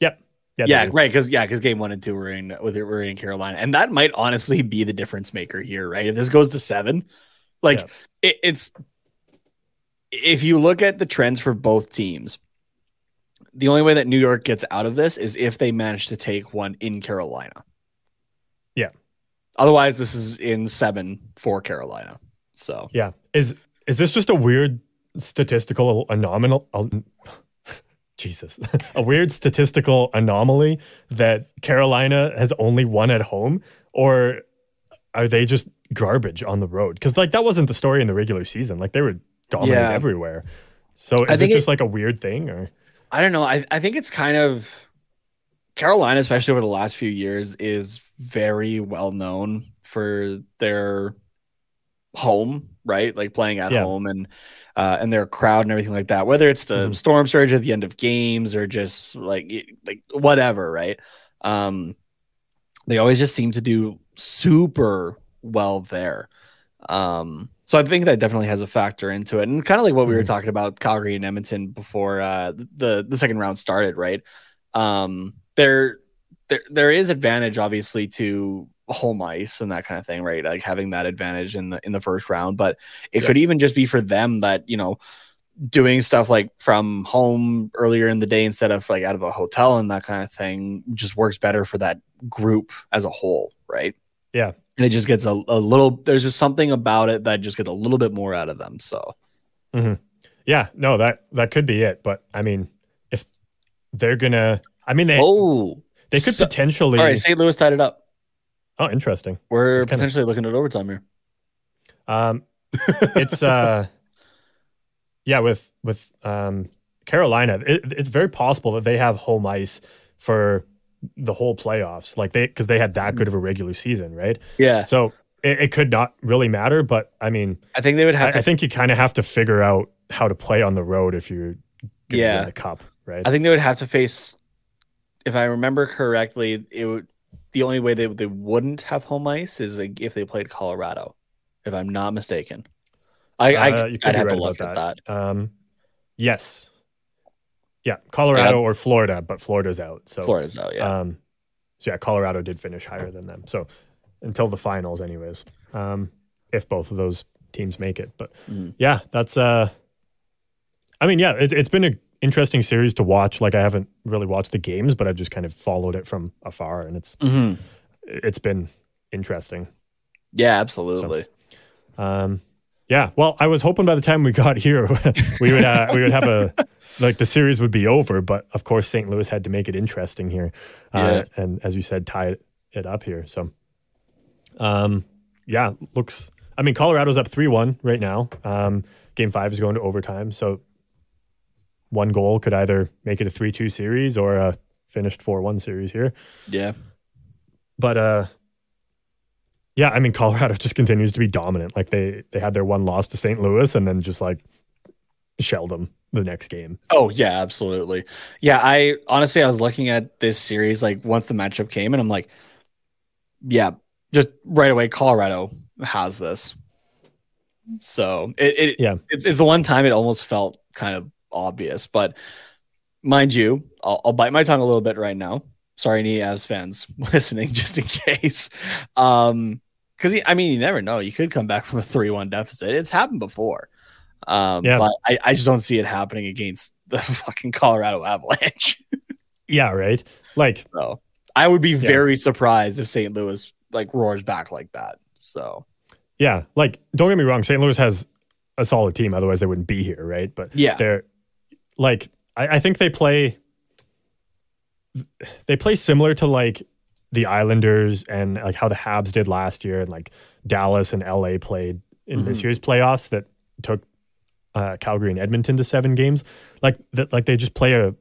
Yep. Yeah, do. right. Because yeah, because game one and two were in with were in Carolina, and that might honestly be the difference maker here, right? If this goes to seven, like Yeah. it, it's if you look at the trends for both teams, the only way that New York gets out of this is if they manage to take one in Carolina. Yeah. Otherwise, this is in seven for Carolina. So Yeah. Is is this just a weird statistical anomaly? Jesus, a weird statistical anomaly that Carolina has only won at home, or are they just garbage on the road? Because like that wasn't the story in the regular season. Like they were dominant Yeah. everywhere. So is it just it- like a weird thing, or I don't know. I, I think it's kind of Carolina, especially over the last few years, is very well known for their home, right? Like playing at Yeah. home and uh, and their crowd and everything like that. Whether it's the Mhm. storm surge at the end of games or just like like whatever, right? Um, they always just seem to do super well there. Um, so I think that definitely has a factor into it, and kind of like what we were Mhm. talking about Calgary and Edmonton before uh, the the second round started, right? Um, there there there is advantage obviously to home ice and that kind of thing, right? Like having that advantage in the in the first round, but it Yeah. could even just be for them that you know doing stuff like from home earlier in the day instead of like out of a hotel and that kind of thing just works better for that group as a whole, right? Yeah. And it just gets a, a little there's just something about it that just gets a little bit more out of them. So mm-hmm. yeah, no that that could be it. But I mean, if they're gonna, I mean they Oh they could so- potentially. all right, St. Louis tied it up. Oh, interesting. We're It's kinda- potentially looking at overtime here. Um, it's uh, yeah, with with um Carolina, it, it's very possible that they have home ice for the whole playoffs, like they because they had that good of a regular season, right? Yeah. So it, it could not really matter, but I mean, I think they would I, have to I think you kind of have to figure out how to play on the road if you're gonna Yeah. the cup, right? I think they would have to face, if I remember correctly, it would the only way they they wouldn't have home ice is like if they played Colorado, if I'm not mistaken. I, Uh, I you could I'd be have to look at that. Um, yes, yeah, Colorado or Florida, but Florida's out. So Florida's out, yeah. Um, so yeah, Colorado did finish higher than them. So until the finals, anyways, um, if both of those teams make it. But Mhm. yeah, that's. Uh, I mean, yeah, it, it's been an interesting series to watch. Like I haven't really watched the games, but I've just kind of followed it from afar, and it's Mhm. it's been interesting. Yeah, absolutely. Um, yeah. Well, I was hoping by the time we got here, we would uh, we would have a like the series would be over, but of course St. Louis had to make it interesting here, uh, and as you said, tie it, it up here. So, um, yeah, looks. I mean, Colorado's up three one right now. Um, game five is going to overtime, so one goal could either make it a three two series or a finished four one series here. yeah. But uh yeah, I mean Colorado just continues to be dominant. Like they they had their one loss to St. Louis and then just like shelled them the next game. Oh yeah, absolutely. Yeah, I honestly I was looking at this series like once the matchup came and I'm like, yeah, just right away Colorado has this. So it, it Yeah. it's, it's the one time it almost felt kind of obvious, but mind you, I'll, I'll bite my tongue a little bit right now. Sorry, any Avs fans listening, just in case. Um, because I mean, you never know. You could come back from a three-one deficit. It's happened before. Um, Yeah. but I, I just don't see it happening against the fucking Colorado Avalanche. Yeah, right? Like so I would be very surprised if St. Louis like roars back like that. So yeah, like don't get me wrong, St. Louis has a solid team, otherwise they wouldn't be here, right? But Yeah. they're like I, I think they play they play similar to like the Islanders and like how the Habs did last year and like Dallas and LA played in this Mhm. year's playoffs that took uh, Calgary and Edmonton to seven games. Like that like they just play a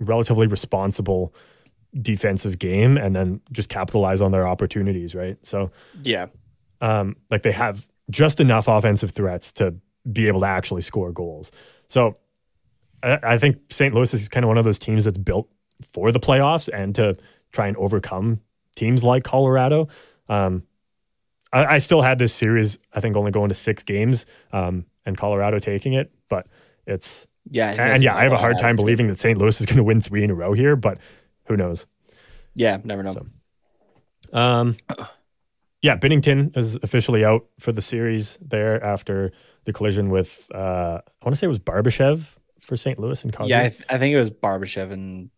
relatively responsible defensive game and then just capitalize on their opportunities, right? So yeah, um, like they have just enough offensive threats to be able to actually score goals. So I, I think St. Louis is kind of one of those teams that's built for the playoffs and to try and overcome teams like Colorado. Um, I, I still had this series, I think, only going to six games, um, and Colorado taking it, but it's Yeah, it and yeah, I have a hard time believing that St. Louis is going to win three in a row here, but who knows? Yeah, never know. So- Um, yeah, Binnington is officially out for the series there after the collision with uh, I want to say it was Barbashev for St. Louis and Kadri. yeah, I, th- I think it was Barbashev and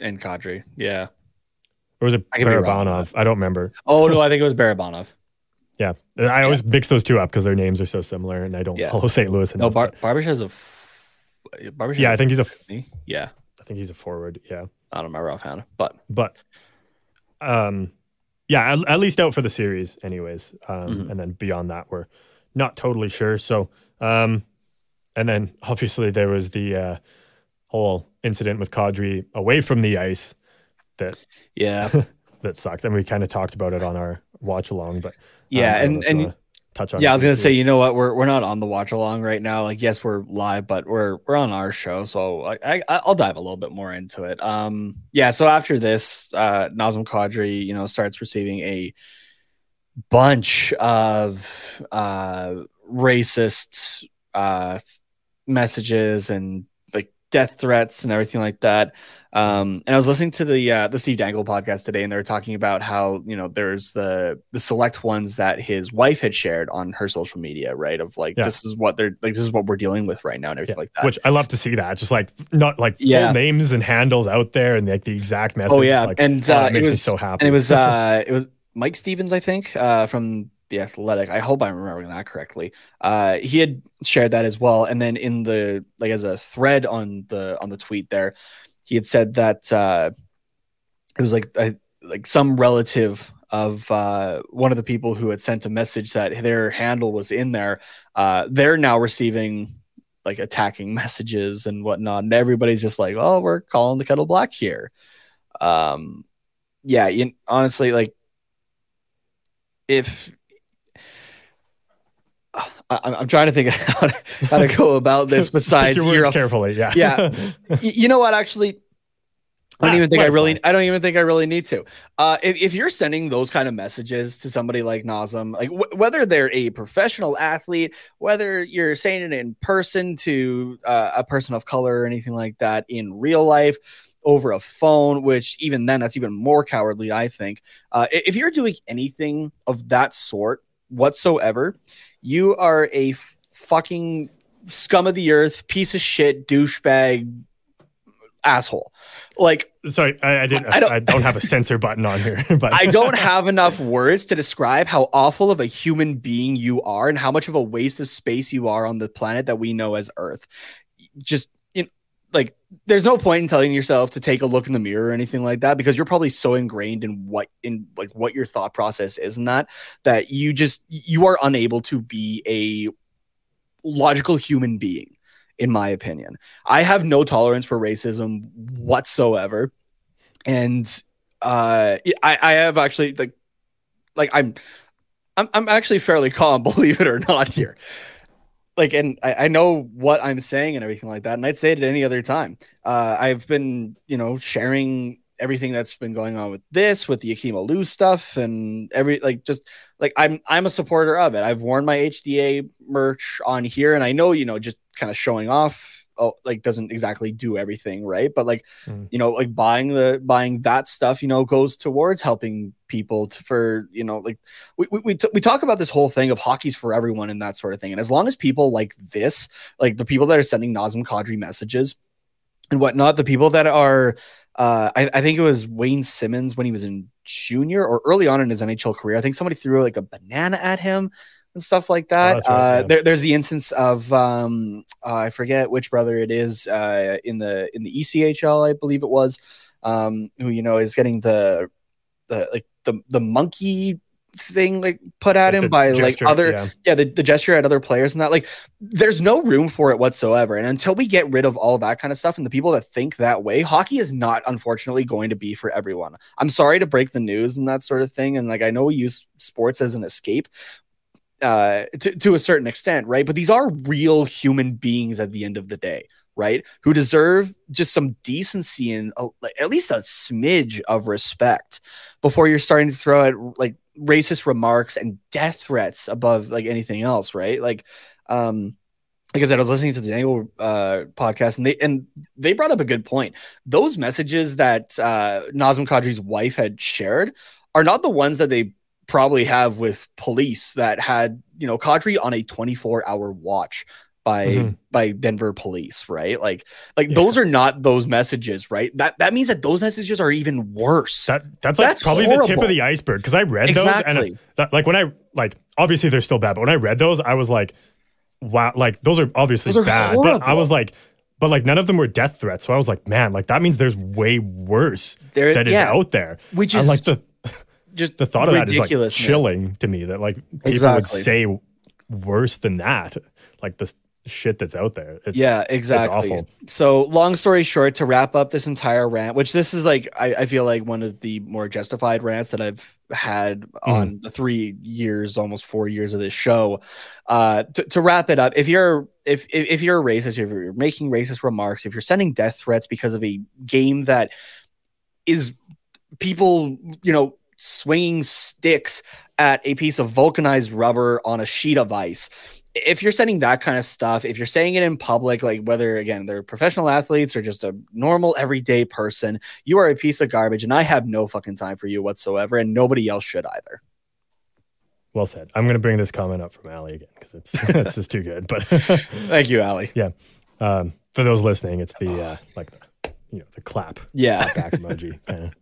and Kadri. Yeah. or was it I could be wrong Barabanov? I don't remember. Oh no, I think it was Barabanov. Yeah, I always mix those two up because their names are so similar, and I don't Yeah. follow St. Louis No, enough. Bar- Barbashev's a. F- Barbashev's yeah, I think he's a. f- Yeah, I think he's a forward. Yeah, I don't remember offhand, but but um, yeah, at, at least out for the series, anyways. Um, Mhm. and then beyond that, we're not totally sure. So, um, and then obviously there was the uh, whole incident with Kadri away from the ice that yeah, that sucks, and we kind of talked about it on our watch along. But um, yeah, I and and touch on. yeah, I was gonna briefly. say, you know what, we're we're not on the watch along right now. Like, yes, we're live, but we're we're on our show, so I, I I'll dive a little bit more into it. Um, yeah, so after this, uh, Nazem Kadri, you know, starts receiving a bunch of uh racist uh messages and like death threats and everything like that. Um, and I was listening to the uh, the Steve Dangle podcast today, and they were talking about how you know there's the the select ones that his wife had shared on her social media, right? Of like Yeah. this is what they're like, this is what we're dealing with right now, and everything like that. Which I love to see that, just like not like full Yeah. names and handles out there, and like the exact message. oh yeah, like, and oh, uh, it makes it me was so happy. and it was uh, it was Mike Stevens, I think, uh, from the Athletic. I hope I'm remembering that correctly. Uh, he had shared that as well, and then in the like as a thread on the on the tweet there, he had said that uh, it was like like some relative of uh, one of the people who had sent a message that their handle was in there. Uh, they're now receiving like attacking messages and whatnot, and everybody's just like, "Oh, we're calling the kettle black here." Um, yeah, you, honestly, like if I, I'm I'm trying to think how to, how to go about this besides your carefully. Yeah, Yeah. You know what actually i don't Ah, even think i really fly. i don't even think i really need to uh if, if you're sending those kind of messages to somebody like nazem like wh- whether they're a professional athlete whether you're saying it in person to uh, a person of color or anything like that in real life over a phone which even then that's even more cowardly i think uh, if you're doing anything of that sort whatsoever you are a f- fucking scum of the earth piece of shit douchebag asshole like Sorry, I, I didn't. I I don't- don't, have a censor button on here, but I don't have enough words to describe how awful of a human being you are and how much of a waste of space you are on the planet that we know as Earth. Just like, there's no point in telling yourself to take a look in the mirror or anything like that because you're probably so ingrained in what in like what your thought process is and that that you just you are unable to be a logical human being. In my opinion, I have no tolerance for racism whatsoever and uh I, I have actually like like I'm I'm I'm actually fairly calm, believe it or not here. Like and I, I know what I'm saying and everything like that, and I'd say it at any other time. Uh I've been, you know, sharing everything that's been going on with this, with the Akim Aliu stuff and every like just like I'm I'm a supporter of it. I've worn my HDA merch on here and I know, you know, just kind of showing off oh like doesn't exactly do everything, right? But like Mm. you know like buying the buying that stuff you know goes towards helping people to, for you know like we we, we, t- we talk about this whole thing of hockey's for everyone and that sort of thing and as long as people like this like the people that are sending Nazem Kadri messages and whatnot the people that are uh I, I think it was Wayne Simmonds when he was in junior or early on in his NHL career I think somebody threw like a banana at him and stuff like that. that's right, uh, there, there's the instance of um, uh, I forget which brother it is uh, in the in the ECHL, I believe it was, um, who you know is getting the the like the the monkey thing like put at Like him by gesture, like other yeah. yeah the, the gesture at other players and that like there's no room for it whatsoever and until we get rid of all that kind of stuff and the people that think that way hockey is not unfortunately going to be for everyone i'm sorry to break the news and that sort of thing and like i know we use sports as an escape uh, to, to a certain extent, right? But these are real human beings at the end of the day, right? Who deserve just some decency and a, like, at least a smidge of respect before you're starting to throw out like racist remarks and death threats above like anything else, right? Like, um, like I said, I was listening to the Dangle uh, podcast, and they and they brought up a good point. Those messages that uh, Nazem Kadri's wife had shared are not the ones that they probably have with police that had you know Kadri on a 24 hour watch by Mm-hmm. by Denver police, right? Like like those are not those messages, right? That that means that those messages are even worse. That that's like That's probably the tip of the iceberg because I read those Exactly. and that, like when I like obviously they're still bad, but when I read those, I was like, wow, like those are obviously Those are bad. But I was like, but like none of them were death threats, so I was like, man, like that means there's way worse There- that is yeah. out there. Which And, is like the Just the thought of that is like man. chilling to me that like people Exactly. would say worse than that, like the shit that's out there. It's, yeah, exactly. awful. So, long story short, to wrap up this entire rant, which this is like, I, I feel like one of the more justified rants that I've had Hmm. on the three years, almost four years of this show. Uh, to, to wrap it up, if you're if, if if you're a racist, if you're making racist remarks, if you're sending death threats because of a game that is people, you know, swinging sticks at a piece of vulcanized rubber on a sheet of ice. If you're sending that kind of stuff, if you're saying it in public, like whether again they're professional athletes or just a normal everyday person, you are a piece of garbage, and I have no fucking time for you whatsoever, and nobody else should either. Well said. I'm gonna bring this comment up from Ali again because it's it's just too good. But Thank you, Ali. yeah, um, for those listening, it's the uh, like the you know the clap Yeah. back emoji kind of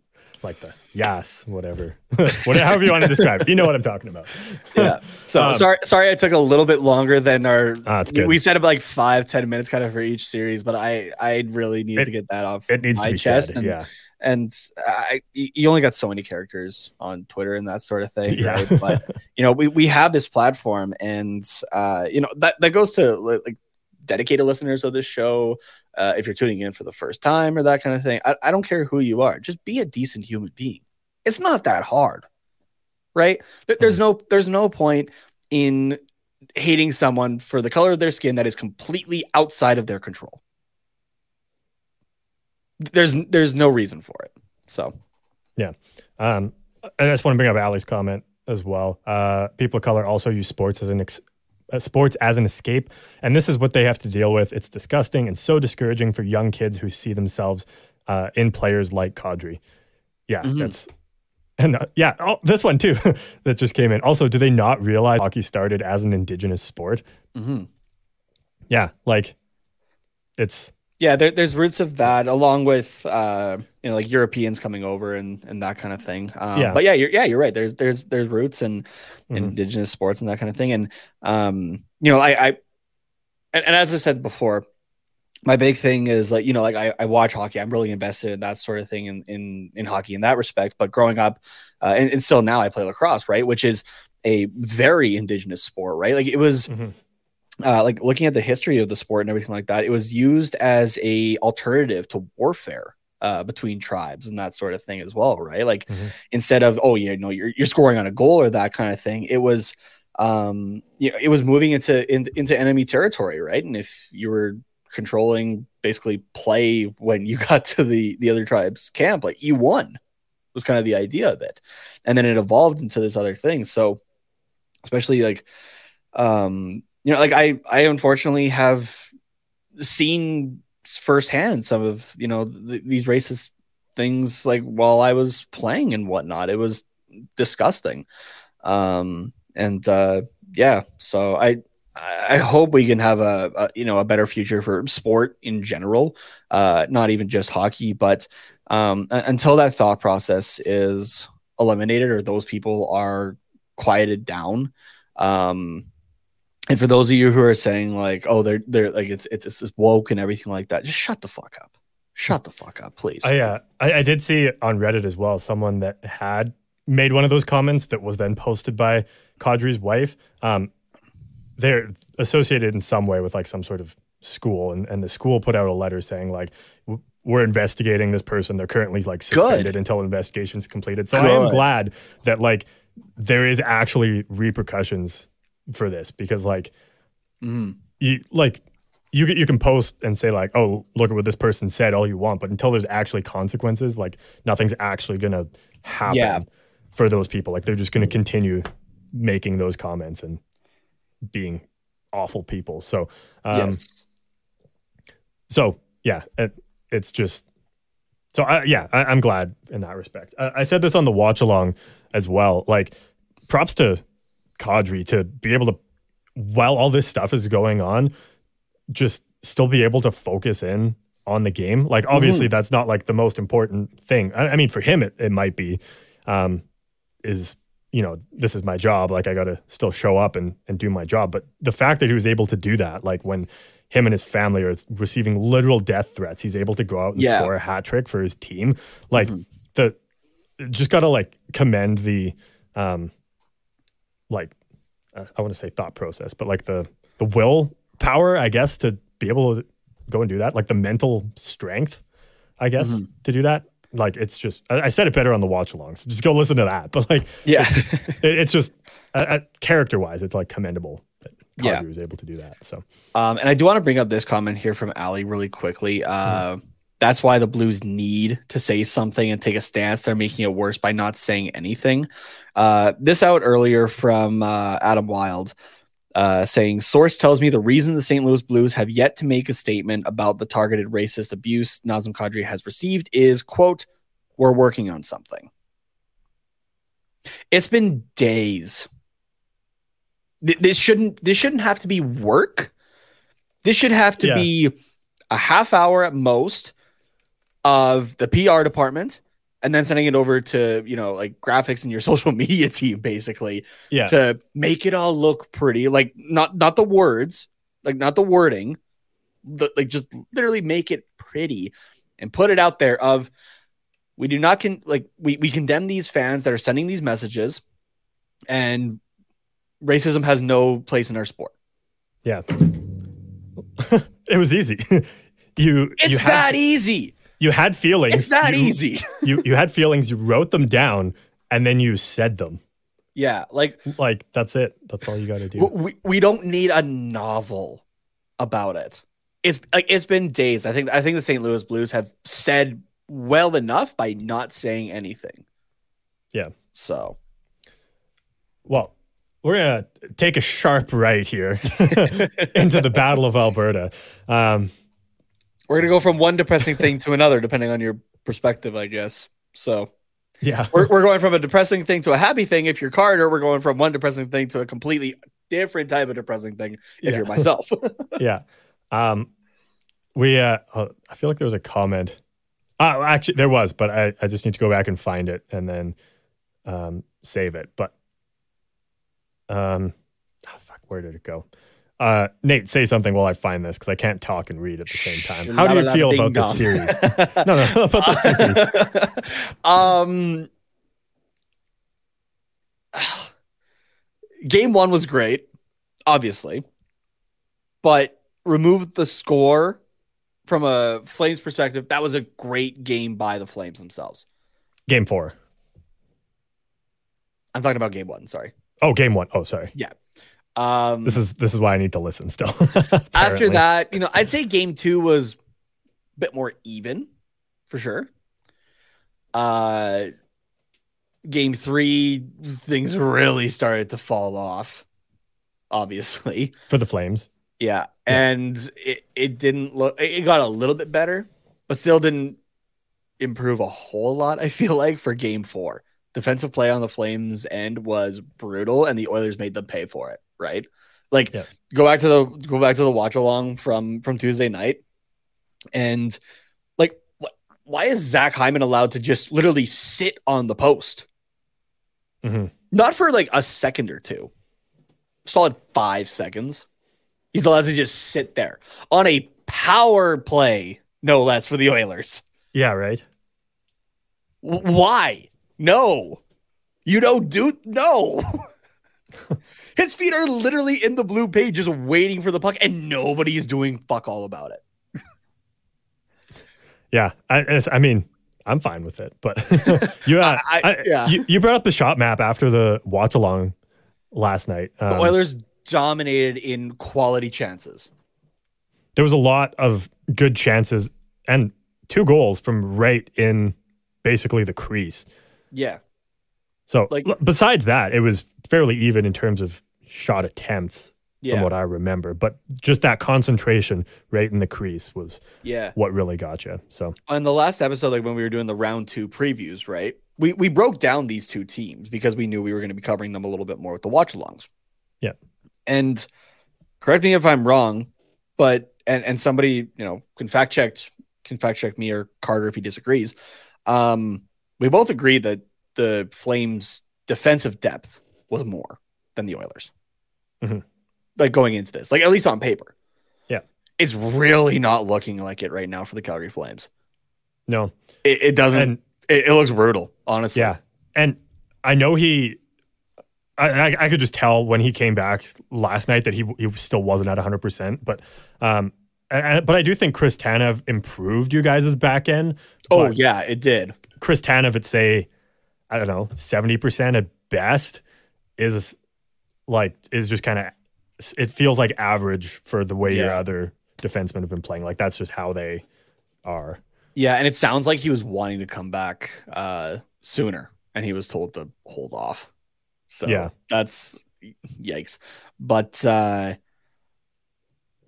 like the yes whatever whatever however you want to describe it. You know what I'm talking about. yeah. So Um, sorry, sorry, I took a little bit longer than our. Ah, it's we- good. We set up like five, ten minutes kind of for each series, but I, I really need It- to get that off. It needs my to be chest said. and, yeah. and I, y- you only got so many characters on Twitter and that sort of thing, Yeah. right? But you know, we, we have this platform, and uh, you know that that goes to like dedicated listeners of this show. Uh, if you're tuning in for the first time or that kind of thing, I, I don't care who you are, just be a decent human being. It's not that hard, right? There's no there's no point in hating someone for the color of their skin that is completely outside of their control. There's there's no reason for it. So yeah, Um, and I just want to bring up Ali's comment as well. Uh, people of color also use sports as an ex- sports as an escape, and this is what they have to deal with. It's disgusting and so discouraging for young kids who see themselves uh, in players like Kadri. Yeah, Mhm. that's and uh, yeah, oh, this one too that just came in. Also, do they not realize hockey started as an indigenous sport? Mm-hmm. Yeah, like it's yeah, there, there's roots of that along with uh, you know like Europeans coming over and and that kind of thing. Um, Yeah. but yeah, you're yeah you're right. There's there's there's roots and Mhm. indigenous sports and that kind of thing. And um, you know, I, I and, and as I said before, my big thing is like you know like I, I watch hockey. I'm really invested in that sort of thing in in in hockey in that respect. But growing up, uh, and, and still now I play lacrosse, right, which is a very indigenous sport, right? Like it was Mhm. Uh, like looking at the history of the sport and everything like that, it was used as a alternative to warfare uh, between tribes and that sort of thing as well, right? Like Mhm. instead of oh you know you're you're scoring on a goal or that kind of thing, it was um you know it was moving into in, into enemy territory, right? And if you were controlling basically play when you got to the the other tribe's camp, like you won was kind of the idea of it, and then it evolved into this other thing. So especially like um you know like i i unfortunately have seen firsthand some of you know th- these racist things like while i was playing and whatnot. It was disgusting. Um and uh yeah so i i hope we can have a, a you know a better future for sport in general uh not even just hockey. But um until that thought process is eliminated or those people are quieted down um and for those of you who are saying like oh they're they're like it's it's, it's woke and everything like that just shut the fuck up shut the fuck up please I, uh, I I did see on Reddit as well someone that had made one of those comments that was then posted by Kadri's wife. Um, they're associated in some way with like some sort of school, and, and the school put out a letter saying like we're investigating this person. They're currently like suspended until investigation's completed. So I am glad that like there is actually repercussions for this because like Mhm. you like you you can post and say like oh look at what this person said all you want but until there's actually consequences like nothing's actually gonna happen Yeah. for those people like they're just gonna continue making those comments and being awful people so um yes. so yeah it, it's just so I, yeah I, i'm glad in that respect I, I said this on the watch along as well like props to Kadri to be able to while all this stuff is going on just still be able to focus in on the game. Like obviously that's not like the most important thing. I, I mean for him it, it might be um is you know this is my job like i gotta still show up and, and do my job. But the fact that he was able to do that like when him and his family are receiving literal death threats he's able to go out and Yeah. score a hat trick for his team. Like the just gotta like commend the um like uh, i want to say thought process but like the the will power i guess to be able to go and do that like the mental strength i guess to do that like it's just I, I said it better on the watch along so just go listen to that but like Yeah. it, it's just uh, uh, character wise it's like commendable that Kadri Yeah. was able to do that so Um, and I do want to bring up this comment here from Ali really quickly. Uh, That's why the Blues need to say something and take a stance. They're making it worse by not saying anything. Uh, this out earlier from uh, Adam Wild. Uh, saying source tells me the reason the St. Louis Blues have yet to make a statement about the targeted racist abuse Nazem Kadri has received is quote we're working on something. It's been days. Th- This shouldn't this shouldn't have to be work. This should have to Yeah. be a half hour at most of the PR department and then sending it over to, you know, like graphics and your social media team basically yeah to make it all look pretty. Like not not the words, like not the wording, the, like just literally make it pretty and put it out there of we do not con like we, we condemn these fans that are sending these messages and racism has no place in our sport. yeah it was easy you It's you that easy. You had feelings It's that you- easy. you you had feelings you wrote them down and then you said them Yeah, like like that's it that's all you got to do we, we don't need a novel about it. It's like it's been days. I think I think the St. Louis Blues have said well enough by not saying anything. Yeah. So Well, we're gonna take a sharp right here into the Battle of Alberta. Um, we're gonna go from one depressing thing to another, depending on your perspective, I guess. So yeah, we're we're going from a depressing thing to a happy thing if you're Carter. We're going from one depressing thing to a completely different type of depressing thing if Yeah. you're myself. yeah. Um, we, uh, uh, I feel like there was a comment. Uh, actually, there was, but I, I just need to go back and find it and then um, save it. But, um, oh, fuck, where did it go? Uh, Nate, say something while I find this because I can't talk and read at the same time. How do you feel about this series? no, no, about the series. um game one was great obviously but remove the score from a flames perspective that was a great game by the flames themselves Game four. i'm talking about game one sorry Oh, game one. Oh, sorry. Um This is this is why I need to listen still. after that you know i'd say game two was a bit more even for sure. Uh game three things really started to fall off obviously. For the Flames. yeah and it, it didn't look it got a little bit better but still didn't improve a whole lot i feel like for game four. Defensive play on the flames end was brutal and the oilers made them pay for it right? Like Yeah. go back to the go back to the watch along from from tuesday night. And like wh- why is zach hyman allowed to just literally sit on the post? Mhm. not for like a second or two. Solid five seconds. He's allowed to just sit there on a power play no less for the oilers. Yeah, right. W- why? No. You don't do no his feet are literally in the blue page just waiting for the puck and nobody is doing fuck all about it Yeah, I, I mean, I'm fine with it, but you, uh, I- I- yeah. you, you brought up the shot map after the watch along last night. the Um, oilers dominated in quality chances. There was a lot of good chances and two goals from right in basically the crease. Yeah. So, Like- besides that, it was fairly even in terms of shot attempts Yeah. from what I remember. But just that concentration right in the crease was Yeah. what really got you. So, on the last episode, like when we were doing the round two previews, right? We we broke down these two teams because we knew we were going to be covering them a little bit more with the watch alongs. Yeah. And correct me if I'm wrong, but and and somebody, you know, can fact check can fact check me or Carter if he disagrees. Um, we both agree that the Flames defensive depth was more than the Oilers. Mhm. Like going into this, like at least on paper. Yeah. It's really not looking like it right now for the Calgary Flames. no. It, it doesn't. And it, it looks brutal, honestly. Yeah, and I know he. I, I, I could just tell when he came back last night that he he still wasn't at 100. percent But um, and, but I do think Chris Tanev improved you guys' back end. Oh yeah, it did. Chris Tanev at say, I don't know, 70 percent at best is like is just kind of it feels like average for the way your other defensemen have been playing. Like that's just how they are. Yeah, and it sounds like he was wanting to come back uh, sooner, and he was told to hold off. So Yeah. that's yikes. But uh,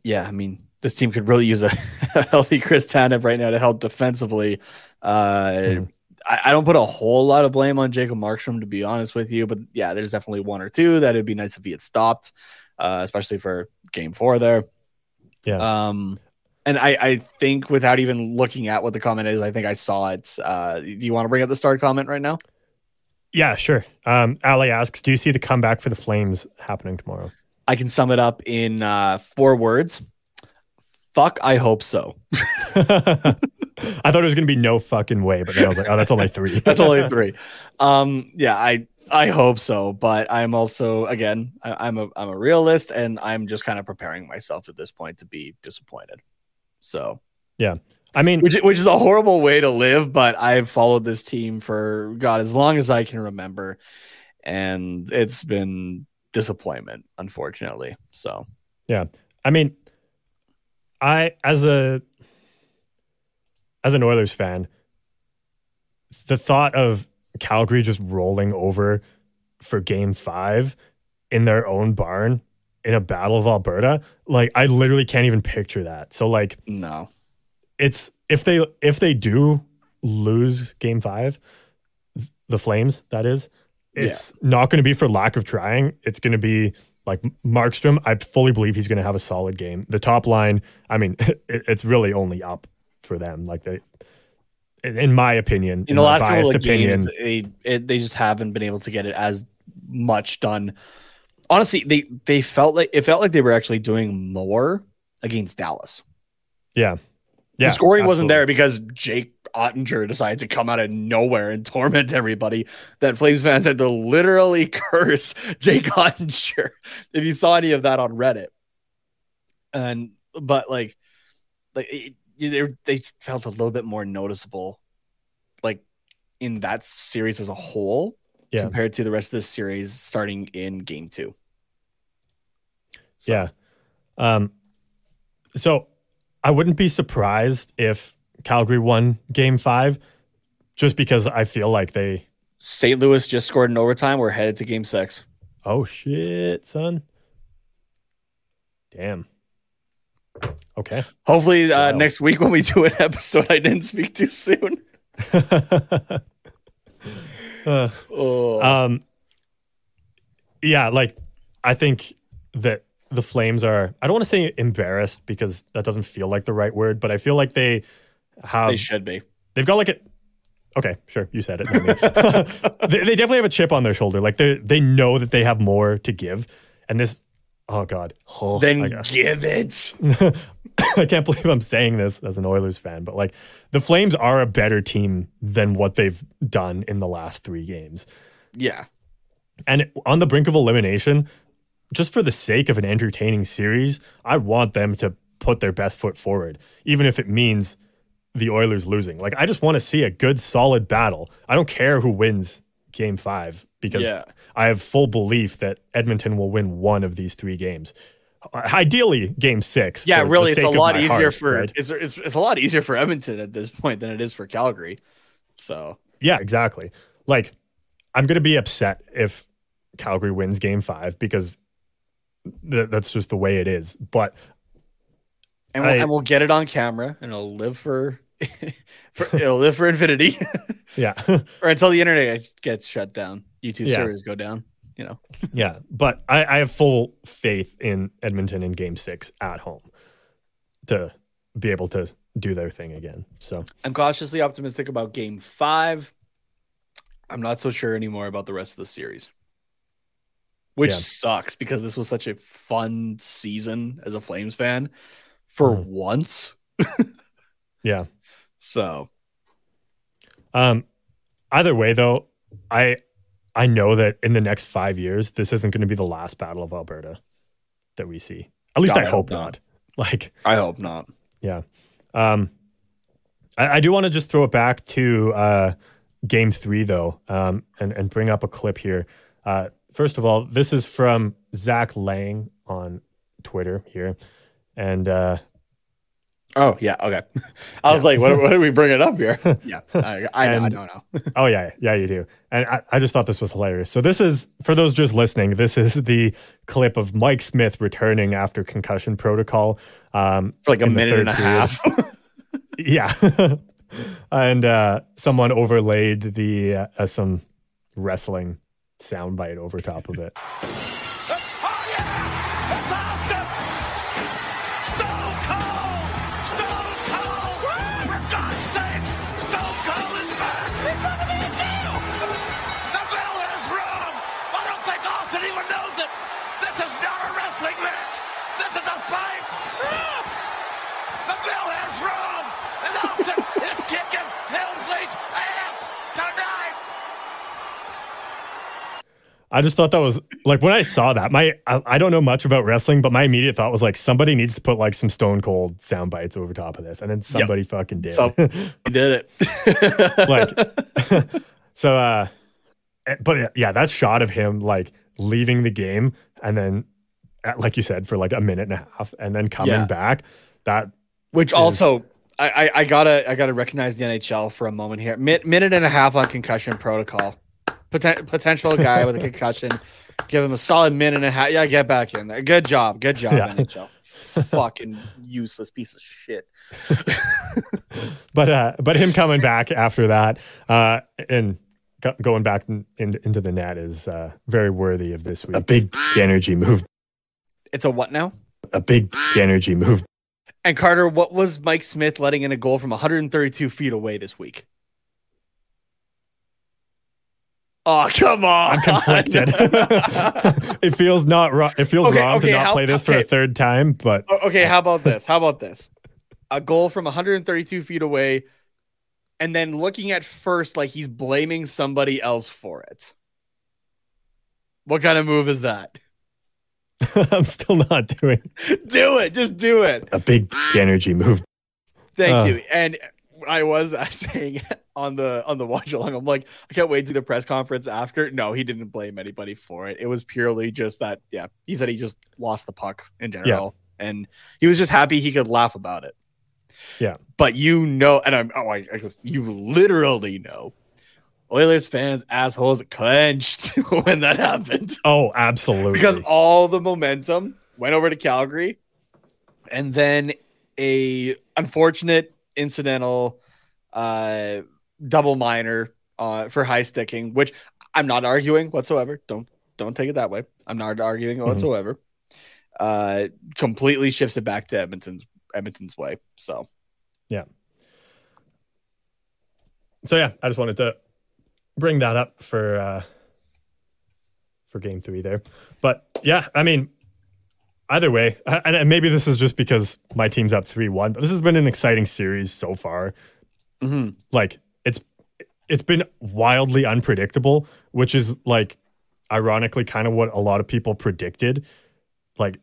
yeah, I mean, this team could really use a, a healthy Chris Tanev right now to help defensively. Uh, Mhm. I, I don't put a whole lot of blame on Jacob Markstrom, to be honest with you, but yeah, there's definitely one or two that it'd be nice if he had stopped, uh, especially for Game Four there. Yeah. Um, and I, I think without even looking at what the comment is, I think I saw it. Uh, do you want to bring up the start comment right now? Yeah, sure. Um, Ali asks, "Do you see the comeback for the Flames happening tomorrow?" I can sum it up in uh, four words. Fuck, I hope so. I thought it was going to be no fucking way, but then I was like, oh, that's only three. That's only three. Um, yeah, I I hope so, but I'm also again, I, I'm a I'm a realist, and I'm just kind of preparing myself at this point to be disappointed. So, yeah, I mean, which which is a horrible way to live, but I've followed this team for God as long as I can remember, and it's been disappointment, unfortunately. So, yeah, I mean, I as a as an Oilers fan, the thought of Calgary just rolling over for Game Five in their own barn in a Battle of Alberta, like I literally can't even picture that. So, like, no, it's if they if they do lose game five the flames that is it's not going to be for lack of trying. It's going to be like markstrom i fully believe he's going to have a solid game the top line i mean it, it's really only up for them like they in in my opinion in the last couple of opinion games, they it, they just haven't been able to get it as much done. Honestly, they they felt like it felt like they were actually doing more against Dallas. yeah yeah the scoring wasn't there because Jake Oettinger decided to come out of nowhere and torment everybody. That Flames fans had to literally curse Jake Oettinger. If you saw any of that on Reddit, and but like, like it, they they felt a little bit more noticeable, like in that series as a whole, Yeah. compared to the rest of this series starting in Game Two. So- Yeah. Um, so I wouldn't be surprised if Calgary won game five just because I feel like they, St. Louis just scored in overtime. We're headed to Game Six. oh shit, son. Damn. Okay. Hopefully, uh, Wow. next week when we do an episode, I didn't speak too soon. Uh, Oh, um, yeah, like I think that the Flames are, I don't want to say embarrassed because that doesn't feel like the right word, but I feel like they have they should be. They've got like a okay, sure, you said it. they, they definitely have a chip on their shoulder. Like they they know that they have more to give, and this. Oh God. Oh, Then give it. I can't believe I'm saying this as an Oilers fan, but like the Flames are a better team than what they've done in the last three games. Yeah. And on the brink of elimination, just for the sake of an entertaining series, I want them to put their best foot forward, even if it means the Oilers losing. Like, I just want to see a good, solid battle. I don't care who wins game five because Yeah. I have full belief that Edmonton will win one of these three games. Uh, ideally, game six. Yeah, really, it's a lot easier heart, for right? it's, it's it's a lot easier for Edmonton at this point than it is for Calgary. So Yeah, exactly. Like, I'm going to be upset if Calgary wins game five because th- that's just the way it is. But and we'll, I- and we'll get it on camera, and it'll live for, for it'll live for infinity, yeah, or until the internet gets shut down, YouTube Yeah. servers go down. You know, yeah. But I, I have full faith in Edmonton in game six at home to be able to do their thing again. So, I'm cautiously optimistic about Game Five. I'm not so sure anymore about the rest of the series, which Yeah. sucks because this was such a fun season as a Flames fan for Mhm. once. yeah. So Um, either way, though, I I know that in the next five years, this isn't going to be the last Battle of Alberta that we see. At least God, I hope hope not. Like, I hope not. yeah. Um, I, I do want to just throw it back to uh, Game Three, though, um, and and bring up a clip here. Uh, first of all, this is from Zach Lang on Twitter here, and uh, Oh yeah, okay. I was like, what, what are we bring it up here? yeah, I, I know, I don't know. Oh yeah, yeah, you do. And I, I just thought this was hilarious. So this is for those just listening. This is the clip of Mike Smith returning after concussion protocol. Um, For like a minute and a period. half. yeah, and uh, someone overlaid the uh, some wrestling soundbite over top of it. I just thought that was like when I saw that. My I, I don't know much about wrestling, but my immediate thought was like somebody needs to put like some Stone Cold sound bites over top of this, and then somebody fucking did. So- We did it. like so uh but yeah that shot of him like leaving the game and then like you said for like a minute and a half and then coming Yeah. back that Which also, I, I I gotta I gotta recognize the NHL for a moment here. Min, minute and a half on concussion protocol. Poten- potential guy with a concussion. Give him a solid minute and a half. Yeah, get back in there. Good job. Good job, Yeah. NHL. Fucking useless piece of shit. but uh but him coming back after that uh and go- going back in, in, into the net is uh very worthy of this week a big energy move It's a what now? a big energy move And Carter, what was Mike Smith letting in a goal from 132 feet away this week? Oh, come on. I'm conflicted. it feels not wrong. It feels Okay, wrong okay, to not how- play this for a third time, but okay, how about this? How about this? A goal from 132 feet away, and then looking at first like he's blaming somebody else for it. What kind of move is that? I'm still not doing Do it. Just do it. a big energy move. Thank Uh. you. And I was uh, saying on the on the watch along, I'm like, I can't wait to the press conference after. No, he didn't blame anybody for it. It was purely just that, yeah, he said he just lost the puck in general. And he was just happy he could laugh about it. Yeah. But you know, and I'm oh I, I guess you literally know Oilers fans assholes clenched when that happened Oh, absolutely. because all the momentum went over to Calgary, and then a unfortunate incidental uh, double minor uh, for high sticking, which I'm not arguing whatsoever. Don't don't take it that way. I'm not arguing Mhm. whatsoever. Uh, completely shifts it back to Edmonton's Edmonton's way. So yeah. so yeah, I just wanted to bring that up for uh for game three there. But yeah, I mean, either way, and maybe this is just because my team's up three one, but this has been an exciting series so far. mhm. like it's it's been wildly unpredictable which is like ironically kind of what a lot of people predicted like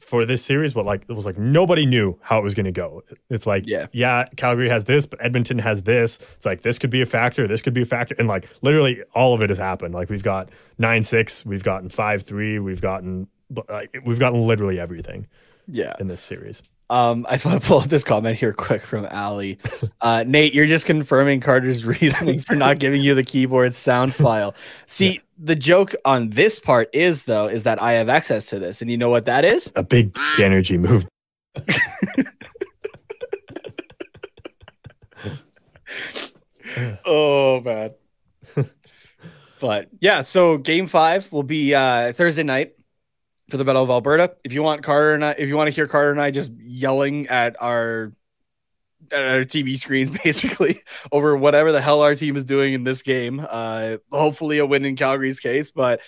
for this series, but like it was like nobody knew how it was going to go. It's like, Yeah. yeah, Calgary has this, but Edmonton has this. It's like this could be a factor, this could be a factor, and like literally all of it has happened. Like we've got nine six, we've gotten five three, we've gotten like we've gotten literally everything Yeah. in this series. Um, I just want to pull up this comment here quick from Ali. Uh, Nate, you're just confirming Carter's reasoning for not giving you the keyboard sound file. See, the joke on this part is though, is that I have access to this, and you know what that is? A big energy move. Oh man. but yeah, so game five will be uh Thursday night for the Battle of Alberta. If you want Carter and I if you want to hear Carter and I just yelling at our at our TV screens basically over whatever the hell our team is doing in this game. Uh hopefully a win in Calgary's case, but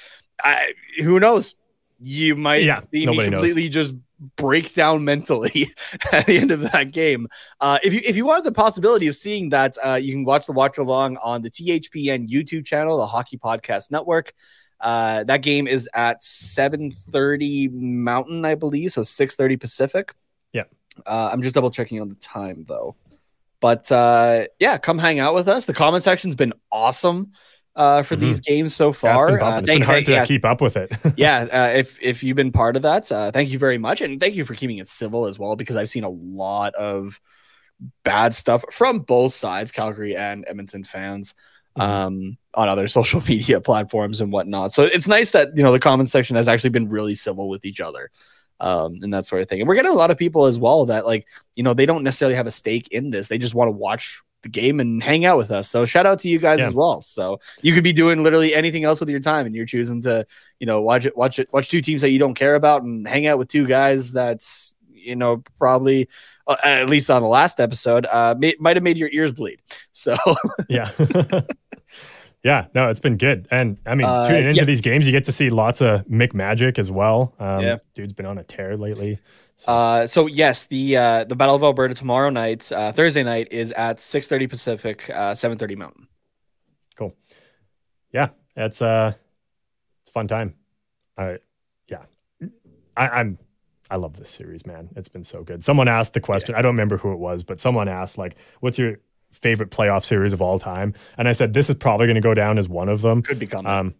I who knows? You might Yeah, see me nobody knows. completely just break down mentally at the end of that game. Uh, if you if you want the possibility of seeing that, uh, you can watch the watch along on the THPN YouTube channel, the Hockey Podcast Network. Uh, that game is at 7:30 Mountain, I believe, so 6:30 Pacific. Yeah. Uh, I'm just double checking on the time though. But uh, yeah, come hang out with us. The comment section's been awesome uh, for these games so Mm-hmm. Yeah, it's far. been, uh, It's thank- been hard thank- to yeah, keep up with it. yeah uh, if if you've been part of that uh, thank you very much and thank you for keeping it civil as well because i've seen a lot of bad stuff from both sides calgary and edmonton fans um on other social media platforms and whatnot. So it's nice that you know the comment section has actually been really civil with each other um and that sort of thing. And we're getting a lot of people as well that like you know they don't necessarily have a stake in this. They just want to watch the game and hang out with us. So shout out to you guys Yeah. as well. So you could be doing literally anything else with your time and you're choosing to you know watch it watch it watch two teams that you don't care about and hang out with two guys that's you know probably uh, at least on the last episode uh may, might have made your ears bleed. So yeah. yeah, no, it's been good. And I mean, Uh, tuning into yeah. these games, you get to see lots of Mick Magic as well. Um, Yeah. Dude's been on a tear lately. So, uh so yes the uh the battle of alberta tomorrow night uh thursday night is at 6:30 pacific uh 7:30 mountain cool. Yeah, it's uh it's a fun time. I yeah. I, I'm I love this series, man. It's been so good. Someone asked the question. I don't remember who it was, but someone asked like, "What's your favorite playoff series of all time?" And I said, "This is probably going to go down as one of them." could become Um,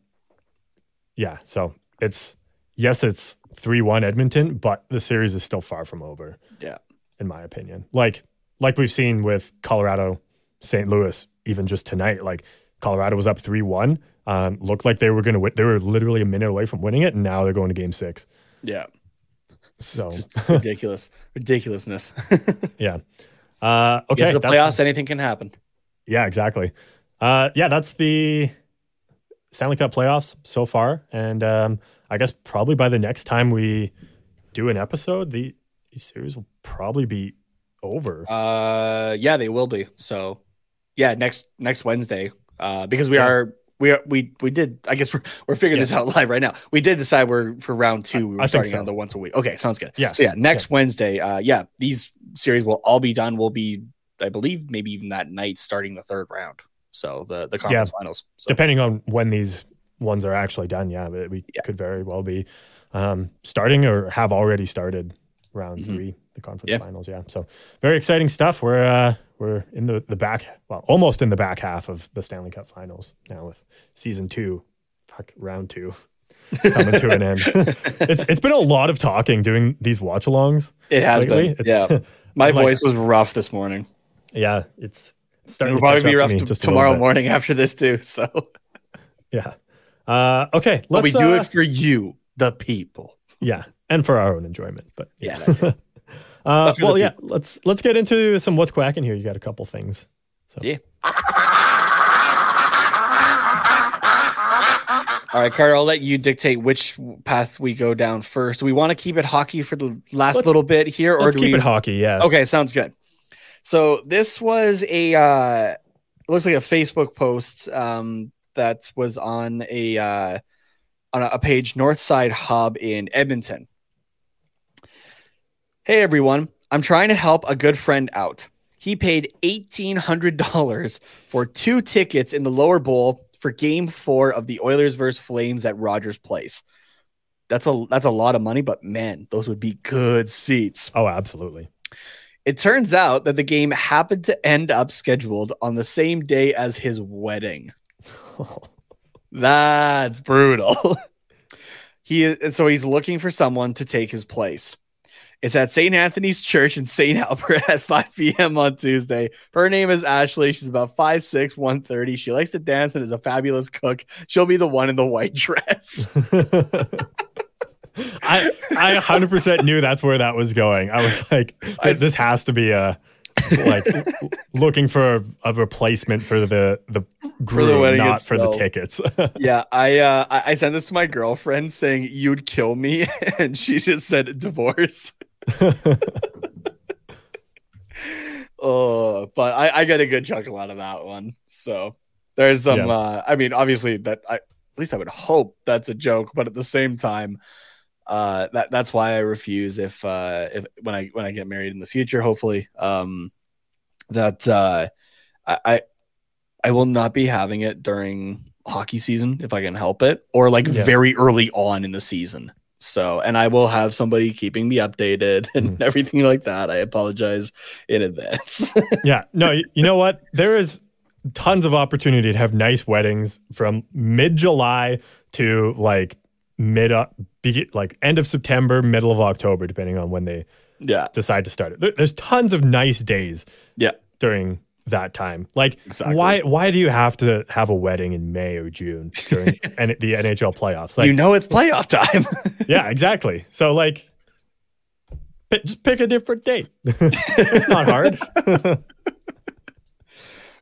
yeah. So it's yes, it's three one Edmonton, but the series is still far from over. Yeah. in my opinion. Like like we've seen with Colorado, St. Louis, even just tonight. Like Colorado was up three one. Um, looked like they were going to win. They were literally a minute away from winning it, and now they're going to Game Six. yeah So ridiculous ridiculousness yeah. Uh, okay. the that's- playoffs anything can happen Yeah, exactly. Uh, yeah, that's the Stanley Cup playoffs so far, and um, I guess probably by the next time we do an episode, the, the series will probably be over. Uh, yeah, they will be. So, yeah, next next Wednesday. Uh, because we Yeah. are we are we we did. I guess we're we're figuring Yeah. this out live right now. We did decide we're for round two. We were I starting so. on the once a week. Okay, sounds good. Yeah. So yeah, next Wednesday. Uh, yeah, these series will all be done. We'll be, I believe, maybe even that night, starting the third round. So the the conference finals. So Depending on when these ones are actually done, yeah, but we Yeah. could very well be um, starting or have already started round Mhm. three, the conference Yeah. finals. Yeah, so very exciting stuff. We're uh, we're in the the back, well, almost in the back half of the Stanley Cup finals now with season two, fuck, round two coming to an end. it's it's been a lot of talking doing these watch alongs. it has lately. been. It's- Yeah, my like- voice was rough this morning. Yeah, it's, starting It'll to probably be rough to just tomorrow morning after this too. So, Yeah. Uh, okay, but we let's, do uh, it for you, the people. Yeah, and for our own enjoyment. But Yeah, yeah. Uh, But for the well, yeah. Let's let's get into some what's quacking here. You got a couple things. So Yeah. All right, Carter, I'll let you dictate which path we go down first. Do we want to keep it hockey for the last Let's- little bit here, or let's do keep we? it hockey. Yeah. Okay, sounds good. So this was a uh, looks like a Facebook post um, that was on a uh, on a, a page Northside Hub in Edmonton. Hey everyone, I'm trying to help a good friend out. He paid eighteen hundred dollars for two tickets in the lower bowl for Game Four of the Oilers versus Flames at Rogers Place. That's a that's a lot of money, but man, those would be good seats. Oh, absolutely. It turns out that the game happened to end up scheduled on the same day as his wedding. That's brutal. he so he's looking for someone to take his place. It's at St. Anthony's Church in St. Albert at 5 p.m. on Tuesday. Her name is Ashley. She's about 5'6, 130. She likes to dance and is a fabulous cook. She'll be the one in the white dress. I I 100% knew that's where that was going. I was like, this has to be a like looking for a, replacement for the the groom, wedding not for the tickets. yeah, I uh I I sent this to my girlfriend saying you'd kill me, and she just said divorce. oh, but I I get a good chuckle out of that one. So there's some. Yeah. uh I mean, obviously that I at least I would hope that's a joke, but at the same time, uh that that's why I refuse if uh if when I when I get married in the future, hopefully, um that uh I I, I will not be having it during hockey season if I can help it, or like Yeah. very early on in the season. So, and I will have somebody keeping me updated and Mhm. everything like that. I apologize in advance. yeah, no, you know what? There is tons of opportunity to have nice weddings from mid July to like mid uh, be, like end of September, middle of October, depending on when they yeah, decide to start it. There- There's tons of nice days yeah, during that time. Like, Exactly. why why do you have to have a wedding in May or June during N- the NHL playoffs? Like, you know it's playoff time. yeah, exactly. So like, pi- just pick a different date. it's not hard.